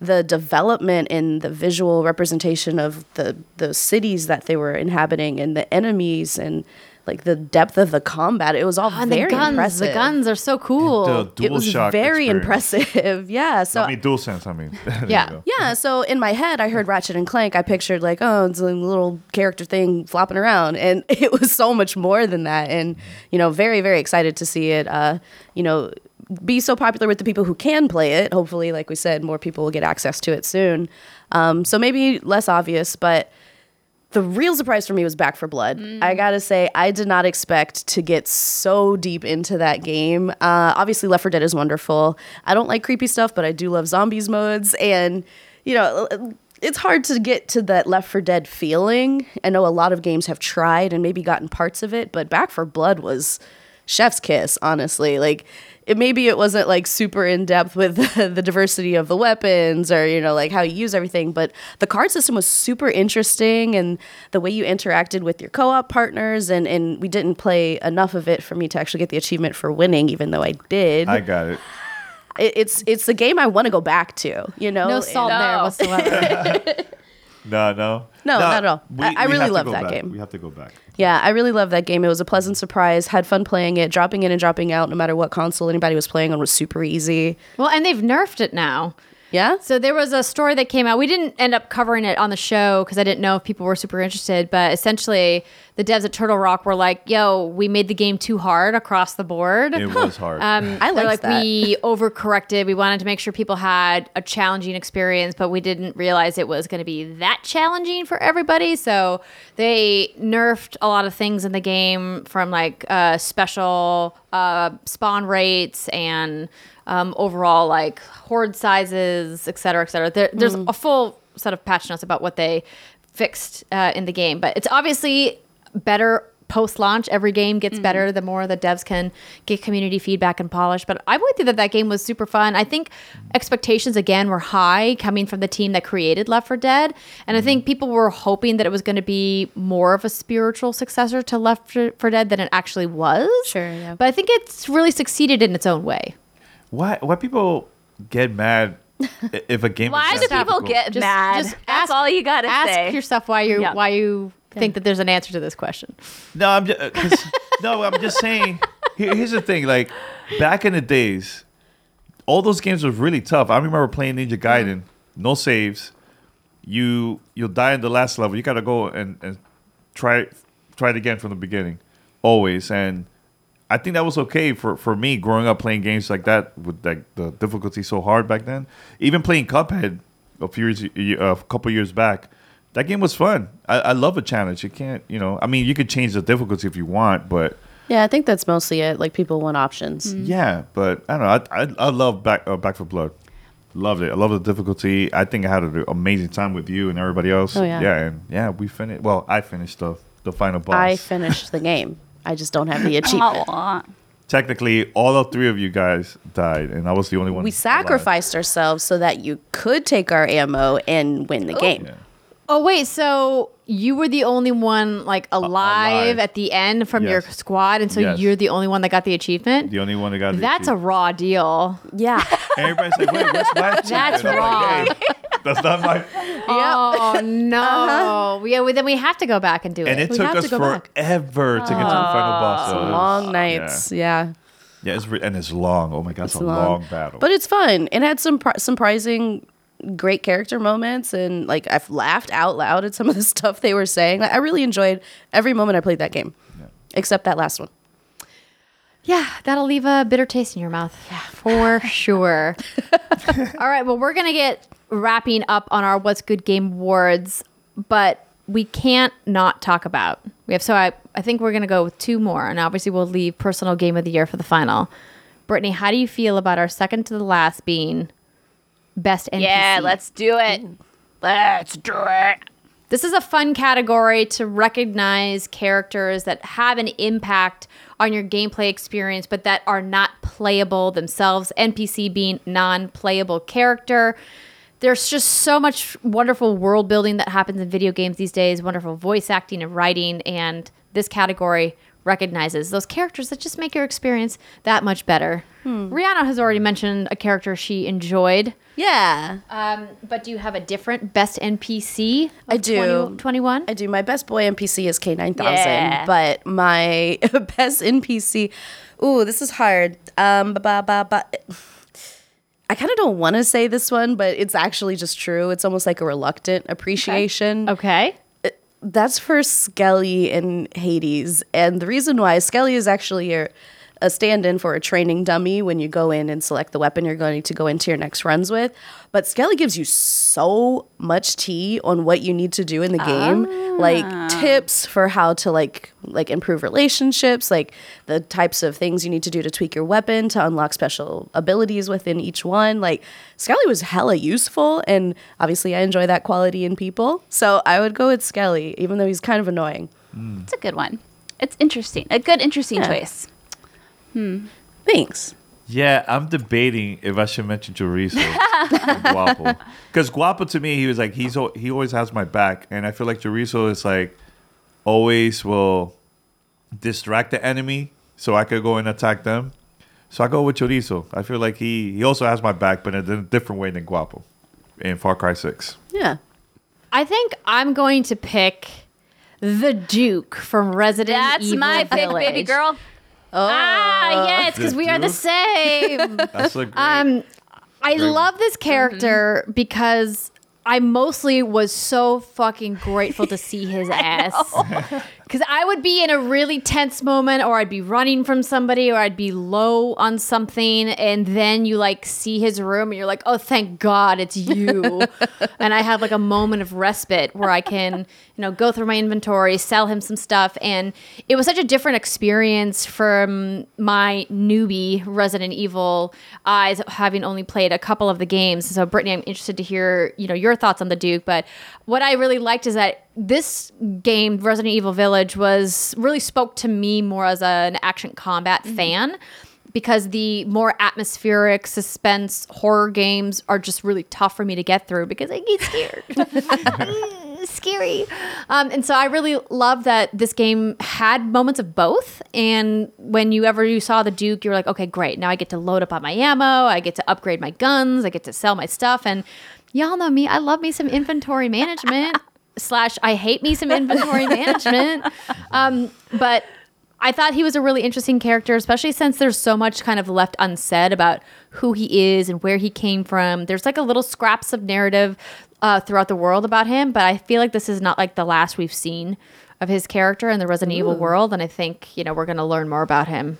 the development in the visual representation of the the cities that they were inhabiting and the enemies and like the depth of the combat. It was all And very the guns, impressive. the guns are so cool. The it was DualShock very experience. impressive. Yeah. So I mean, dual sense. I mean, Yeah. yeah, so in my head, I heard Ratchet and Clank. I pictured like, oh, it's a little character thing flopping around, and it was so much more than that. And you know, very very excited to see it. Uh, you know, be so popular with the people who can play it. Hopefully, like we said, more people will get access to it soon. Um, so maybe less obvious, but the real surprise for me was Back 4 Blood. I gotta say, I did not expect to get so deep into that game. Uh, obviously, Left 4 Dead is wonderful. I don't like creepy stuff, but I do love zombies modes, and you know. It's hard to get to that Left 4 Dead feeling. I know a lot of games have tried and maybe gotten parts of it, but Back 4 Blood was chef's kiss, honestly. Like it maybe it wasn't like super in depth with the diversity of the weapons or you know like how you use everything, but the card system was super interesting and the way you interacted with your co-op partners and and we didn't play enough of it for me to actually get the achievement for winning even though I did. I got it. It- it's it's a game I want to go back to, you know. no salt And- there No. whatsoever. No, no, No, not at all. I- I really love that back. game. We have to go back. Yeah, I really love that game. It was a pleasant surprise. Had fun playing it. Dropping in and dropping out, no matter what console anybody was playing on, was super easy. well, and they've nerfed it now. Yeah. So there was a story that came out. We didn't end up covering it on the show because I didn't know if people were super interested. But essentially, the devs at Turtle Rock were like, "Yo, we made the game too hard across the board." It was hard. Um, I they're like that. we overcorrected. We wanted to make sure people had a challenging experience, but we didn't realize it was going to be that challenging for everybody. So they nerfed a lot of things in the game, from like uh, special uh, spawn rates and um, overall like horde sizes, et cetera, et cetera. There, there's a full set of patch notes about what they fixed uh, in the game, but it's obviously better post launch. Every game gets better the more the devs can get community feedback and polish. But I would think that that game was super fun. I think expectations again were high coming from the team that created Left 4 Dead, and I think people were hoping that it was going to be more of a spiritual successor to Left 4 Dead than it actually was. Sure, yeah. But I think it's really succeeded in its own way. Why? Why people get mad if a game? Why is do that Why do people difficult? get Just- mad? just That's ask- all you gotta Ask say. yourself why you Yeah. why you think that there's an answer to this question. No, I'm just uh, cause, no. I'm just saying. Here, here's the thing. Like back in the days, all those games were really tough. I remember playing Ninja Gaiden, no saves. You you'll die in the last level. You gotta go and, and try try it again from the beginning, always. And I think that was okay for, for me growing up playing games like that with like the difficulty so hard back then. Even playing Cuphead a few years, a couple years back, that game was fun. I, I love a challenge. You can't, you know, I mean, you could change the difficulty if you want, but Yeah, I think that's mostly it. Like people want options. yeah, but I don't know. I I, I love Back uh, Back 4 Blood. Loved it. I love the difficulty. I think I had an amazing time with you and everybody else. Oh, yeah. yeah, and yeah, we finished. Well, I finished the the final boss. I finished the game. I just don't have the achievement. Technically, all of three of you guys died, and I was the only one. We alive. sacrificed ourselves so that you could take our ammo and win the oh, game. Yeah. Oh wait, so you were the only one like alive, alive. at the end from your squad, and so Yes. you're the only one that got the achievement. The only one that got the That's a raw deal. Yeah. Everybody's like, wait, what's my achievement? That's And I'm like, "Hey, that's not my. Oh no! Uh-huh. Yeah, well, then we have to go back and do And it. it We took have us to go back. forever to get to the final oh, boss. So it was- long nights. Yeah. Yeah, yeah it's re- and it's long. Oh my god, it's, a long. long, battle. But it's fun. It had some pri- surprising great character moments and like I've laughed out loud at some of the stuff they were saying. Like, I really enjoyed every moment I played that game. Except that last one. Yeah, that'll leave a bitter taste in your mouth. Yeah, for sure. All right, well, we're going to get wrapping up on our What's Good Game Awards, but we can't not talk about. We have so I I think we're going to go with two more and obviously we'll leave personal game of the year for the final. Brittany, how do you feel about our second to the last being best NPC? Yeah, let's do it. Let's do it. This is a fun category to recognize characters that have an impact on your gameplay experience, but that are not playable themselves. NPC being non playable character. There's just so much wonderful world building that happens in video games these days, wonderful voice acting and writing, and this category recognizes those characters that just make your experience that much better. Rihanna has already mentioned a character she enjoyed. Yeah. Um, but do you have a different best NPC? of I do. 20 21? I do. My best boy NPC is K9000, Yeah. but my best NPC, ooh, this is hard. Um, ba ba ba ba. I kind of don't want to say this one, but it's actually just true. It's almost like a reluctant appreciation. Okay. That's for Skelly in Hades. And the reason why Skelly is actually a, a stand in for a training dummy when you go in and select the weapon you're going to go into your next runs with. But Skelly gives you so much tea on what you need to do in the game. Like ah. tips for how to like like improve relationships, like the types of things you need to do to tweak your weapon to unlock special abilities within each one. Like Skelly was hella useful and obviously I enjoy that quality in people. So I would go with Skelly, even though he's kind of annoying. It's a good one. It's interesting. A good, interesting Yeah. choice. Hmm. Thanks. Yeah, I'm debating if I should mention Chorizo Guapo. Because Guapo to me, he was like he's he always has my back, and I feel like Chorizo is like always will distract the enemy, so I could go and attack them. So I go with Chorizo. I feel like he he also has my back, but in a different way than Guapo in Far Cry Six. Yeah. I think I'm going to pick the Duke from Resident Evil. That's Evil my pick, Village. baby girl. Ah, yes, because we are the same. That's a great. Um, I Very- love this character because I mostly was so fucking grateful to see his ass. Because I would be in a really tense moment, or I'd be running from somebody, or I'd be low on something, and then you like see his room, and you're like, "Oh, thank God, it's you!" and I have like a moment of respite where I can, you know, go through my inventory, sell him some stuff, and it was such a different experience from my newbie Resident Evil eyes, having only played a couple of the games. So, Brittany, I'm interested to hear, you know, your thoughts on the Duke. But what I really liked is that this game, Resident Evil Village, was really spoke to me more as an action combat fan because the more atmospheric suspense horror games are just really tough for me to get through because I get scared. scary. Um, and so I really love that this game had moments of both. And when you ever you saw the Duke, you were like, okay, great. Now I get to load up on my ammo. I get to upgrade my guns. I get to sell my stuff. And y'all know me. I love me some inventory management. Slash, I hate me some inventory management. Um, but I thought he was a really interesting character, especially since there's so much kind of left unsaid about who he is and where he came from. There's like a little scraps of narrative uh, throughout the world about him, but I feel like this is not like the last we've seen of his character in the Resident Evil world, and I think you know we're going to learn more about him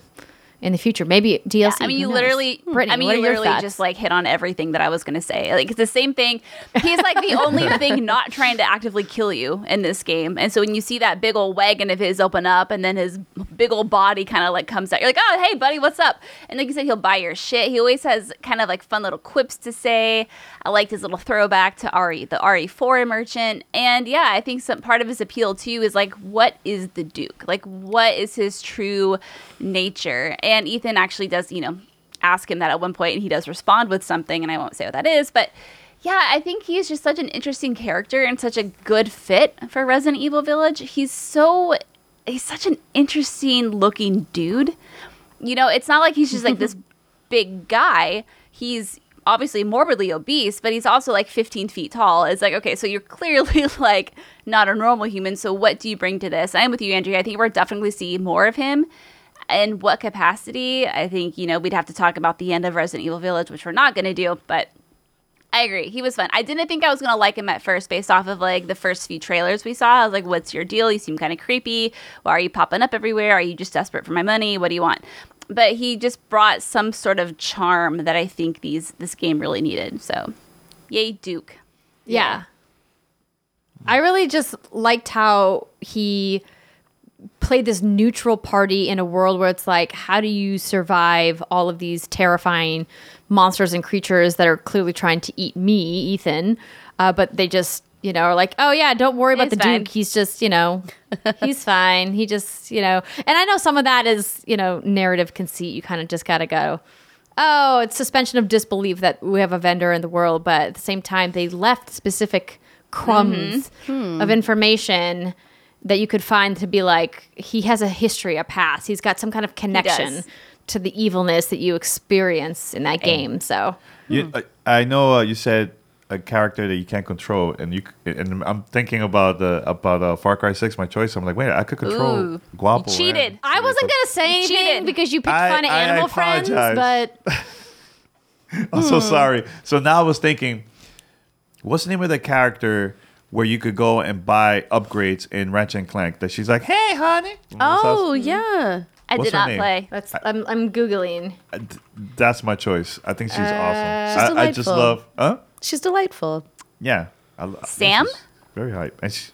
in the future. Maybe DLC. I mean, you knows? literally, Brittany, I mean, you literally just like hit on everything that I was gonna say. Like it's the same thing. He's like the only thing not trying to actively kill you in this game. And so when you see that big old wagon of his open up, and then his big old body kind of like comes out, you're like, oh hey buddy, what's up? And like you said, he'll buy your shit. He always has kind of like fun little quips to say. I liked his little throwback to RE, the RE4 merchant. And yeah, I think some part of his appeal too is like, what is the Duke? Like, what is his true nature? And Ethan actually does, you know, ask him that at one point, and he does respond with something, and I won't say what that is, but yeah, I think he's just such an interesting character and such a good fit for Resident Evil Village. He's so he's such an interesting looking dude. You know, it's not like he's just like this big guy. He's obviously morbidly obese, but he's also like 15 feet tall. It's like, okay, so you're clearly like not a normal human. So what do you bring to this? I'm with you, Andrea. I think we're definitely see more of him. In what capacity? I think, you know, we'd have to talk about the end of Resident Evil Village, which we're not going to do, but I agree. He was fun. I didn't think I was going to like him at first based off of like the first few trailers we saw. I was like, what's your deal? You seem kind of creepy. Why are you popping up everywhere? Are you just desperate for my money? What do you want? But he just brought some sort of charm that I think these this game really needed. So, yay, Duke. Yeah. I really just liked how he played this neutral party in a world where it's like, how do you survive all of these terrifying monsters and creatures that are clearly trying to eat me, Ethan? Uh, but they just, you know, are like, oh yeah, don't worry about He's the fine. Duke. He's just, you know, he's fine. He just, you know, and I know some of that is, you know, narrative conceit. You kind of just got to go, oh, it's suspension of disbelief that we have a vendor in the world, but at the same time, they left specific crumbs Mm-hmm. of information that you could find to be like he has a history, a past. He's got some kind of connection to the evilness that you experience in that game. So You, I, I know uh, you said a character that you can't control, and you and I'm thinking about the about uh, Far Cry Six. My choice. I'm like, wait, I could control Ooh, Guapo. you cheated. and- I wasn't gonna say anything cheated. because you picked I- fun I animal friends, apologize. but I'm so sorry. So now I was thinking, what's the name of the character where you could go and buy upgrades in Ratchet and Clank? That she's like, hey, honey. Oh yeah. I What's did her not name? play. that's I'm I'm googling. Uh, d- That's my choice. I think she's awesome. She's I, I just delightful. love, huh? She's delightful. Yeah. I, lo- I think Sam? she's Very hype. And she,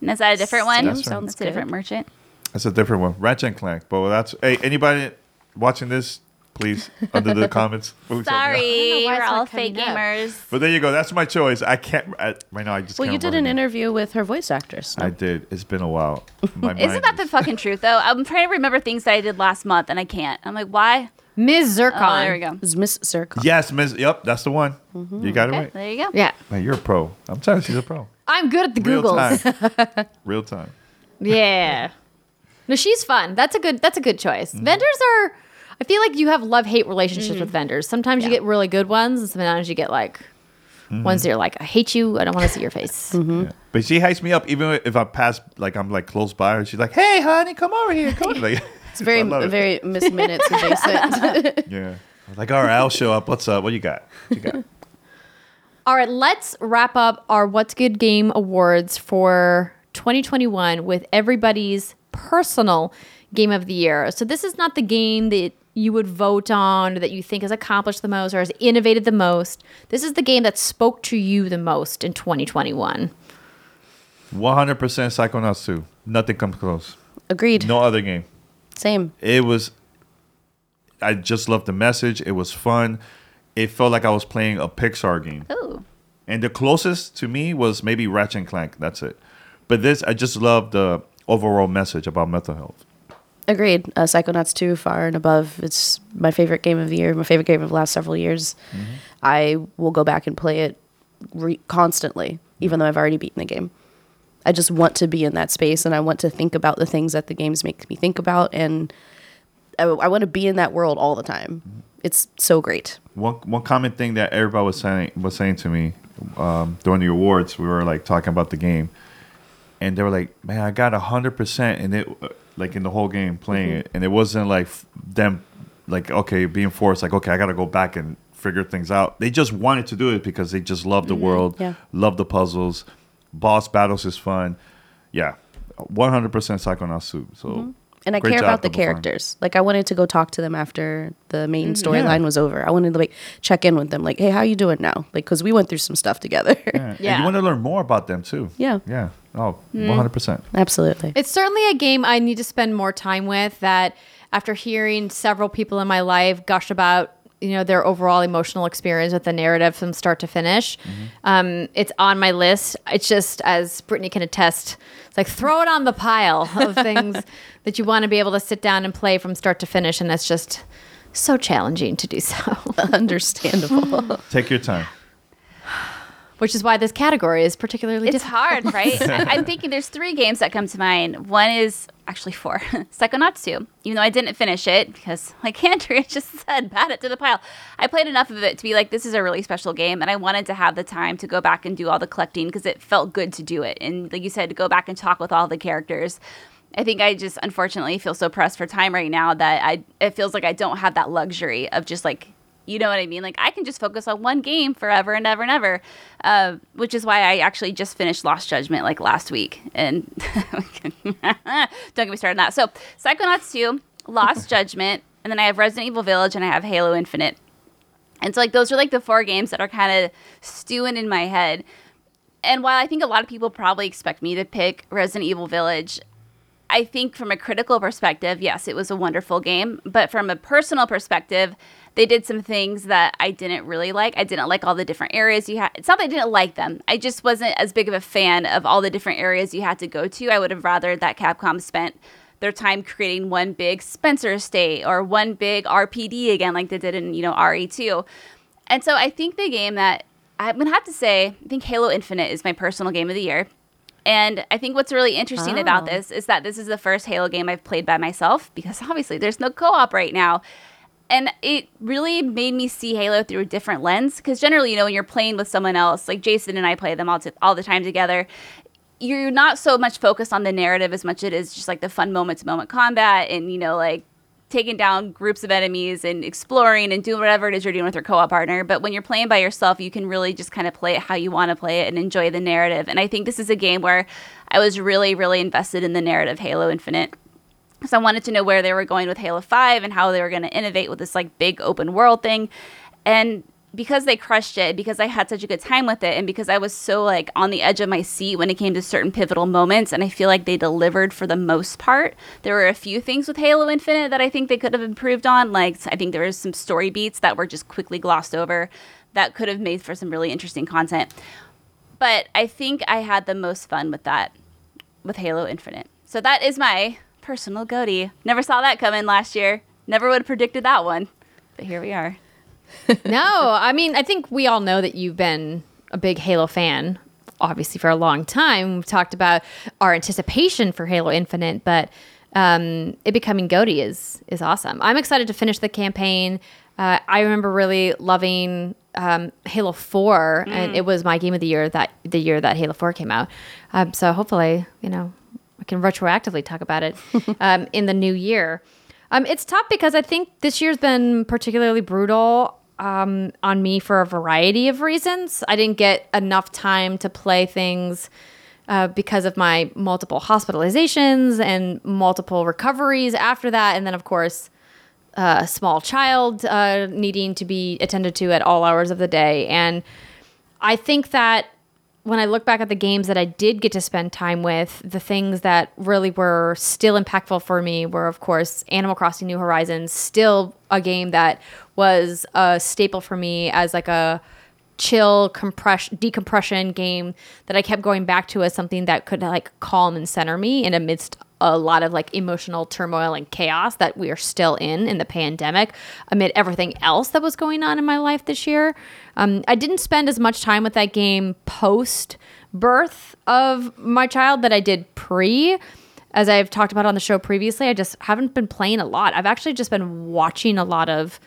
And is that a different one? Sam That's right. sounds That's a different merchant. that's a different one. Ratchet and Clank. But that's, hey, anybody watching this, please, under the comments. Ooh, something else. Sorry, we're all fake coming up. gamers. But there you go. That's my choice. I can't, I, right now I just Well, can't you did an her interview with her voice actress. I did. It's been a while. My Isn't mind that the fucking truth though? I'm trying to remember things that I did last month and I can't. I'm like, why? Ms. Oh, Zurkon. Oh, there we go. It's Miss Zurkon. Yes, Miss. Yep, that's the one. Mm-hmm. You got Okay, it right. there you go. Yeah, Man, you're a pro. I'm telling you, she's a pro. I'm good at the Real Googles. time. Real time. Yeah. No, she's fun. That's a good. That's a good choice. Mm-hmm. Vendors are. I feel like you have love hate relationships mm-hmm. with vendors. Sometimes you get really good ones, and sometimes you get like mm-hmm. ones that are like, I hate you. I don't want to see your face. Mm-hmm. Yeah. But she hypes me up even if I pass, like I'm like close by her. She's like, "Hey, honey, come over here." Come over. Like, It's very, I love it. very Miss Minutes adjacent. Yeah. I was like, all right, I'll show up. What's up? What you got? What you got? All right, let's wrap up our What's Good Game Awards for 2021 with everybody's personal game of the year. So this is not the game that you would vote on that you think has accomplished the most or has innovated the most. This is the game that spoke to you the most in 2021. 100% Psychonauts 2. Nothing comes close. Agreed. No other game. Same. It was. I just loved the message. It was fun. It felt like I was playing a Pixar game. Ooh. And the closest to me was maybe Ratchet and Clank. That's it. But this, I just love the overall message about mental health. Agreed. Uh, Psychonauts 2, far and above. It's my favorite game of the year, my favorite game of the last several years. I will go back and play it re- constantly, even though I've already beaten the game. I just want to be in that space and I want to think about the things that the games make me think about. And I, I want to be in that world all the time. It's so great. One one common thing that everybody was saying was saying to me um, during the awards, we were like talking about the game, and they were like, "Man, I got hundred percent And it, like in the whole game playing mm-hmm. it, and it wasn't like them, like okay, being forced, like okay, I got to go back and figure things out. They just wanted to do it because they just love the mm-hmm. world, yeah. love the puzzles, boss battles is fun, yeah, one hundred percent Psychonauts 2. So. Mm-hmm. And I care about the Double Fine. characters. Like I wanted to go talk to them after the main storyline was over. I wanted to like check in with them. Like, hey, how you doing now? Like, because we went through some stuff together. Yeah. And Yeah. you want to learn more about them too. Yeah. Yeah. Oh, 100%. Absolutely. It's certainly a game I need to spend more time with. That after hearing several people in my life gush about you know their overall emotional experience with the narrative from start to finish, um, it's on my list. It's just as Brittany can attest, it's like throw it on the pile of things that you want to be able to sit down and play from start to finish, and that's just so challenging to do so. Understandable. Take your time. Which is why this category is particularly It's difficult. hard, right? I'm thinking there's three games that come to mind. One is actually four. Psychonauts 2, even though I didn't finish it because, like Andrea just said, bat it to the pile. I played enough of it to be like, this is a really special game, and I wanted to have the time to go back and do all the collecting because it felt good to do it. And like you said, to go back and talk with all the characters. I think I just unfortunately feel so pressed for time right now that I it feels like I don't have that luxury of just like you know what I mean? Like I can just focus on one game forever and ever and ever, uh, which is why I actually just finished Lost Judgment like last week. And don't get me started on that. So Psychonauts 2, Lost Judgment, and then I have Resident Evil Village and I have Halo Infinite. And so like those are like the four games that are kind of stewing in my head. And while I think a lot of people probably expect me to pick Resident Evil Village, I think from a critical perspective, yes, it was a wonderful game. But from a personal perspective, they did some things that I didn't really like. I didn't like all the different areas you had. It's not that I didn't like them. I just wasn't as big of a fan of all the different areas you had to go to. I would have rather that Capcom spent their time creating one big Spencer estate or one big RPD again, like they did in, you know, RE2. And so I think the game that I'm going to have to say, I think Halo Infinite is my personal game of the year And I think what's really interesting about oh. this is that this is the first Halo game I've played by myself because obviously there's no co op right now. And it really made me see Halo through a different lens because generally, you know, when you're playing with someone else, like Jason and I play them all, t- all the time together, you're not so much focused on the narrative as much as it is just like the fun moment to moment combat and, you know, like taking down groups of enemies and exploring and doing whatever it is you're doing with your co-op partner. But when you're playing by yourself, you can really just kind of play it how you want to play it and enjoy the narrative. And I think this is a game where I was really, really invested in the narrative Halo Infinite. So I wanted to know where they were going with Halo 5 and how they were going to innovate with this like big open world thing. And because they crushed it, because I had such a good time with it, and because I was so like on the edge of my seat when it came to certain pivotal moments, and I feel like they delivered for the most part. There were a few things with Halo Infinite that I think they could have improved on. Like I think there was some story beats that were just quickly glossed over that could have made for some really interesting content. But I think I had the most fun with that with Halo Infinite. So that is my personal goatee. Never saw that coming last year. Never would have predicted that one. But here we are. no, I mean, I think we all know that you've been a big Halo fan, obviously, for a long time. We've talked about our anticipation for Halo Infinite, but um, it becoming goatee is is awesome. I'm excited to finish the campaign. Uh, I remember really loving um, Halo Four, and it was my game of the year that the year that Halo Four came out. Um, so hopefully, you know, can retroactively talk about it um, in the new year. Um, it's tough because I think this year's been particularly brutal um, on me for a variety of reasons. I didn't get enough time to play things uh, because of my multiple hospitalizations and multiple recoveries after that. And then, of course, uh, a small child uh, needing to be attended to at all hours of the day. And I think that when I look back at the games that I did get to spend time with, the things that really were still impactful for me were, of course, Animal Crossing New Horizons, still a game that was a staple for me as like a chill compression decompression game that I kept going back to as something that could like calm and center me in amidst a lot of like emotional turmoil and chaos that we are still in in the pandemic amid everything else that was going on in my life this year. Um, I didn't spend as much time with that game post birth of my child that I did pre. As I've talked about on the show previously, I just haven't been playing a lot. I've actually just been watching a lot of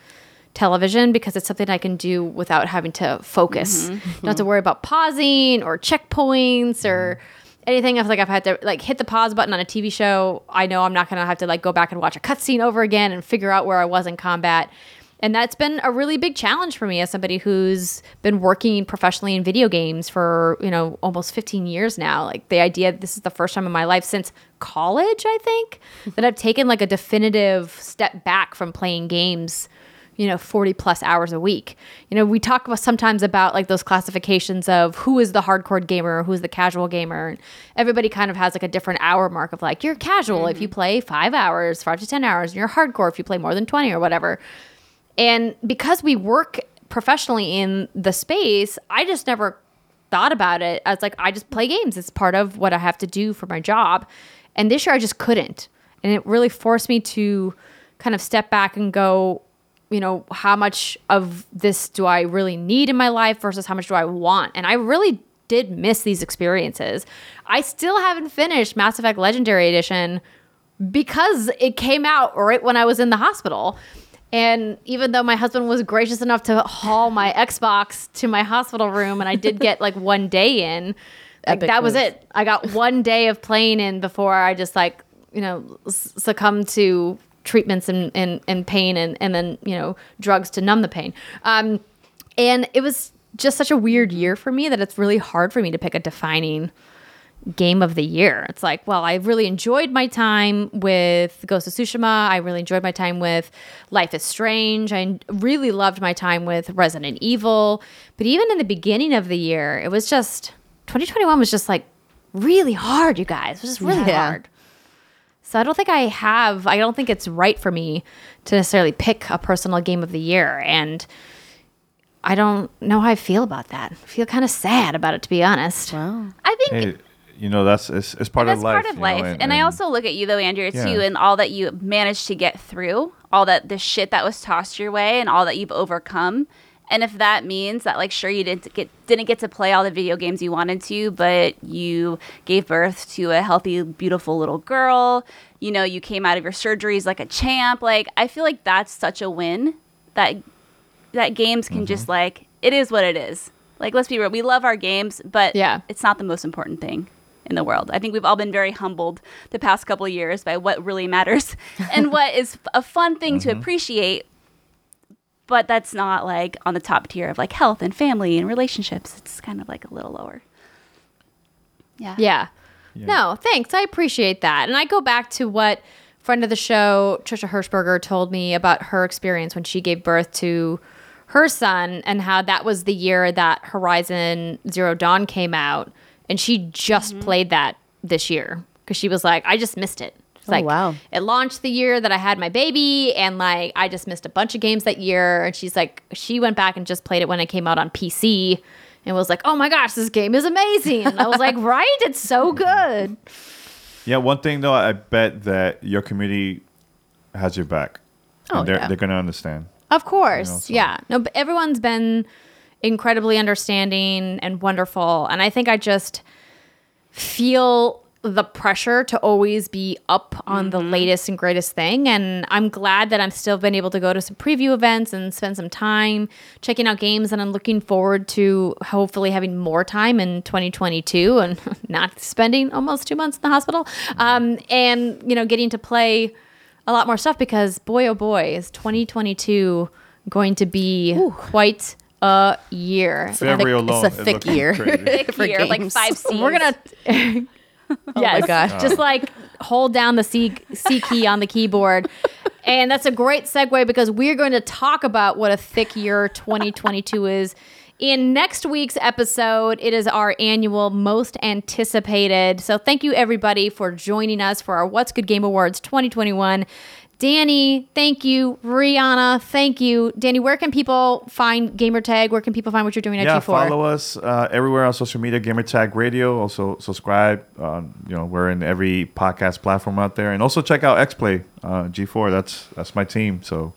television because it's something I can do without having to focus. Don't have to worry about pausing or checkpoints or anything. If like I've had to like hit the pause button on a TV show, I know I'm not gonna have to like go back and watch a cutscene over again and figure out where I was in combat. And that's been a really big challenge for me as somebody who's been working professionally in video games for, you know, almost 15 years now. Like the idea this is the first time in my life since college, I think, that I've taken like a definitive step back from playing games you know 40 plus hours a week. You know we talk about sometimes about like those classifications of who is the hardcore gamer who's the casual gamer and everybody kind of has like a different hour mark of like you're casual if you mm-hmm. play five hours five to ten hours and you're hardcore if you play more than 20 or whatever. And because we work professionally in the space i just never thought about it as like i just play games. It's part of what i have to do for my job. And this year i just couldn't. And it really forced me to kind of step back and go you know, how much of this do I really need in my life versus how much do I want? And I really did miss these experiences. I still haven't finished Mass Effect Legendary Edition because it came out right when I was in the hospital. And even though my husband was gracious enough to haul my Xbox to my hospital room and I did get like one day in, like that was move. it. I got one day of playing in before I just like, you know, s- succumbed to treatments and, and, and pain and, and then, you know, drugs to numb the pain. Um, and it was just such a weird year for me that it's really hard for me to pick a defining game of the year. It's like, well, I really enjoyed my time with Ghost of Tsushima. I really enjoyed my time with Life is Strange. I really loved my time with Resident Evil. But even in the beginning of the year, it was just 2021 was just like really hard, you guys. It was just really Yeah. hard. So I don't think I have, I don't think it's right for me to necessarily pick a personal game of the year. And I don't know how I feel about that. I feel kind of sad about it, to be honest. Wow. I think Hey, you know that's it's, it's part that's of life. part of you know, life. and, I also look at you though, Andrea, Yeah. too, and all that you managed to get through, all that the shit that was tossed your way, and all that you've overcome. And if that means that, like, sure, you didn't get didn't get to play all the video games you wanted to, but you gave birth to a healthy, beautiful little girl. You know, you came out of your surgeries like a champ. Like, I feel like that's such a win that that games can just mm-hmm. like it is what it is. Like, let's be real, we love our games, but Yeah. it's not the most important thing in the world. I think we've all been very humbled the past couple of years by what really matters and what is a fun thing to mm-hmm. appreciate. But that's not like on the top tier of like health and family and relationships. It's kind of like a little lower. Yeah. Yeah. No, thanks. I appreciate that. And I go back to what friend of the show, Trisha Hershberger, told me about her experience when she gave birth to her son and how that was the year that Horizon Zero Dawn came out. And she just mm-hmm. played that this year because she was like, I just missed it. It's like, wow. It launched the year that I had my baby, and like, I just missed a bunch of games that year. And she's like, she went back and just played it when it came out on PC and was like, oh my gosh, this game is amazing. And I was like, right? It's so good. Yeah, one thing though, I bet that your community has your back. Oh, and they're yeah. they're gonna understand. Of course. You know, so- Yeah. No, but everyone's been incredibly understanding and wonderful. And I think I just feel the pressure to always be up on the latest and greatest thing. And I'm glad that I've still been able to go to some preview events and spend some time checking out games. And I'm looking forward to hopefully having more time in 2022 and not spending almost two months in the hospital. Um, and, you know, getting to play a lot more stuff because boy, oh boy, is 2022 going to be quite a year. February alone it's a thick year. Thick year, like five C's. We're gonna. Yes, Oh my gosh. just oh. like hold down the C C key on the keyboard, and that's a great segue because we're going to talk about what a thick year 2022 is. In next week's episode, it is our annual most anticipated. So, thank you everybody for joining us for our What's Good Game Awards 2021. Danny, thank you. Riana, thank you. Danny, where can people find Gamertag? Where can people find what you're doing at yeah, G4? follow us uh, everywhere on social media, Gamertag Radio. Also subscribe. Um, you know, we're in every podcast platform out there, and also check out XPlay uh, G4. That's that's my team. So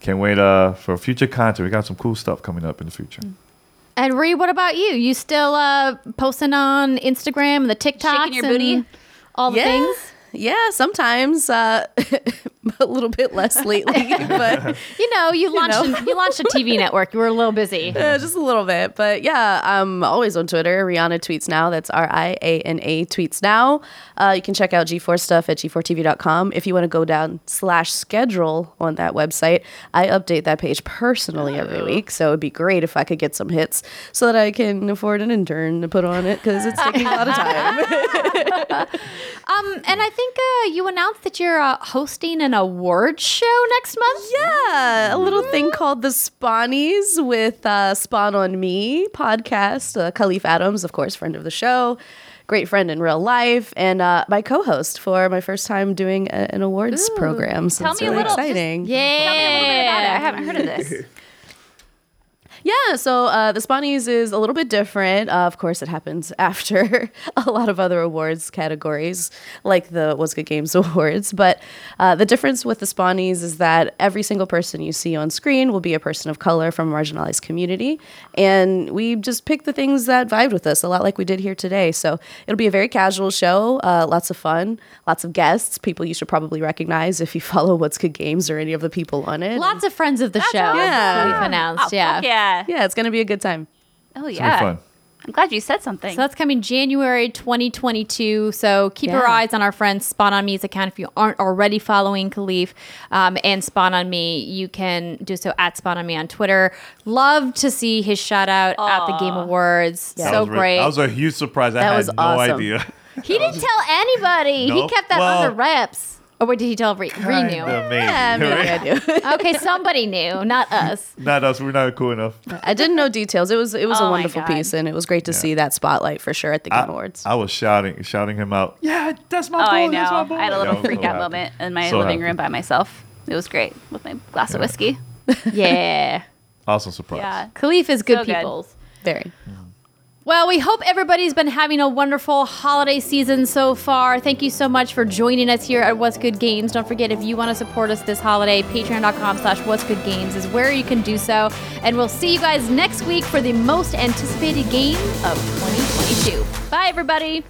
can't wait uh, for future content. We got some cool stuff coming up in the future. And Ree, what about you? You still uh, posting on Instagram, and the TikToks, Shaking your booty? and all the yeah. things? Yeah, sometimes uh, a little bit less lately, but You know, you launched know. A, you launched a TV network. You were a little busy. uh, just a little bit. But yeah, I'm always on Twitter. Riana tweets now. That's R I A N A tweets now. Uh, you can check out G4 stuff at g4tv.com. If you want to go down slash schedule on that website, I update that page personally every week. So it'd be great if I could get some hits so that I can afford an intern to put on it because it's taking a lot of time. Um, and I think uh, you announced that you're uh, hosting an awards show next month. Yeah, a little thing called the Spawnies with uh, Spawn on Me podcast. Uh, Khalif Adams, of course, friend of the show, great friend in real life, and uh, my co-host for my first time doing a, an awards program. So Tell it's me a really little- just- exciting. Yeah. Tell me a little bit about it. I haven't heard of this. Yeah, so uh, the Spawnies is a little bit different. Uh, of course, it happens after a lot of other awards categories, like the What's Good Games Awards. But uh, the difference with the Spawnies is that every single person you see on screen will be a person of color from a marginalized community. And we just pick the things that vibed with us, a lot like we did here today. So it'll be a very casual show, uh, lots of fun, lots of guests, people you should probably recognize if you follow What's Good Games or any of the people on it. Lots of friends of the show. awesome. Yeah. We've announced. Oh, yeah. fuck yeah. yeah, it's going to be a good time. Oh, It's yeah. fun. I'm glad you said something. So that's coming January 2022. So keep your eyes on our friend Spawn on Me's account if you aren't already following Khalif um, and Spawn on Me. You can do so at Spawn on Me on Twitter. Love to see his shout out at the Game Awards. That So was re- great. That was a huge surprise. I That had was no awesome. idea. he didn't tell anybody. He kept that Well- under wraps. Or wait, did he tell Re- Re knew? Kinda, maybe. Yeah, maybe I do. Okay, somebody knew, not us. Not us. We're not cool enough. I didn't know details. It was it was Oh a wonderful God. piece, and it was great to see that spotlight for sure at the I, Game Awards. I was shouting, shouting him out. Yeah, that's my oh, boy. I That's my boy. I had a little Yeah, I'm so freak out happy. moment in my So living happy. room by myself. It was great with my glass of whiskey. Yeah. Awesome surprise. Yeah. Khalif is good So good. peoples. Very. Well, we hope everybody's been having a wonderful holiday season so far. Thank you so much for joining us here at What's Good Games. Don't forget, if you want to support us this holiday, patreon.com slash What's Good Games is where you can do so. And we'll see you guys next week for the most anticipated game of 2022. Bye, everybody.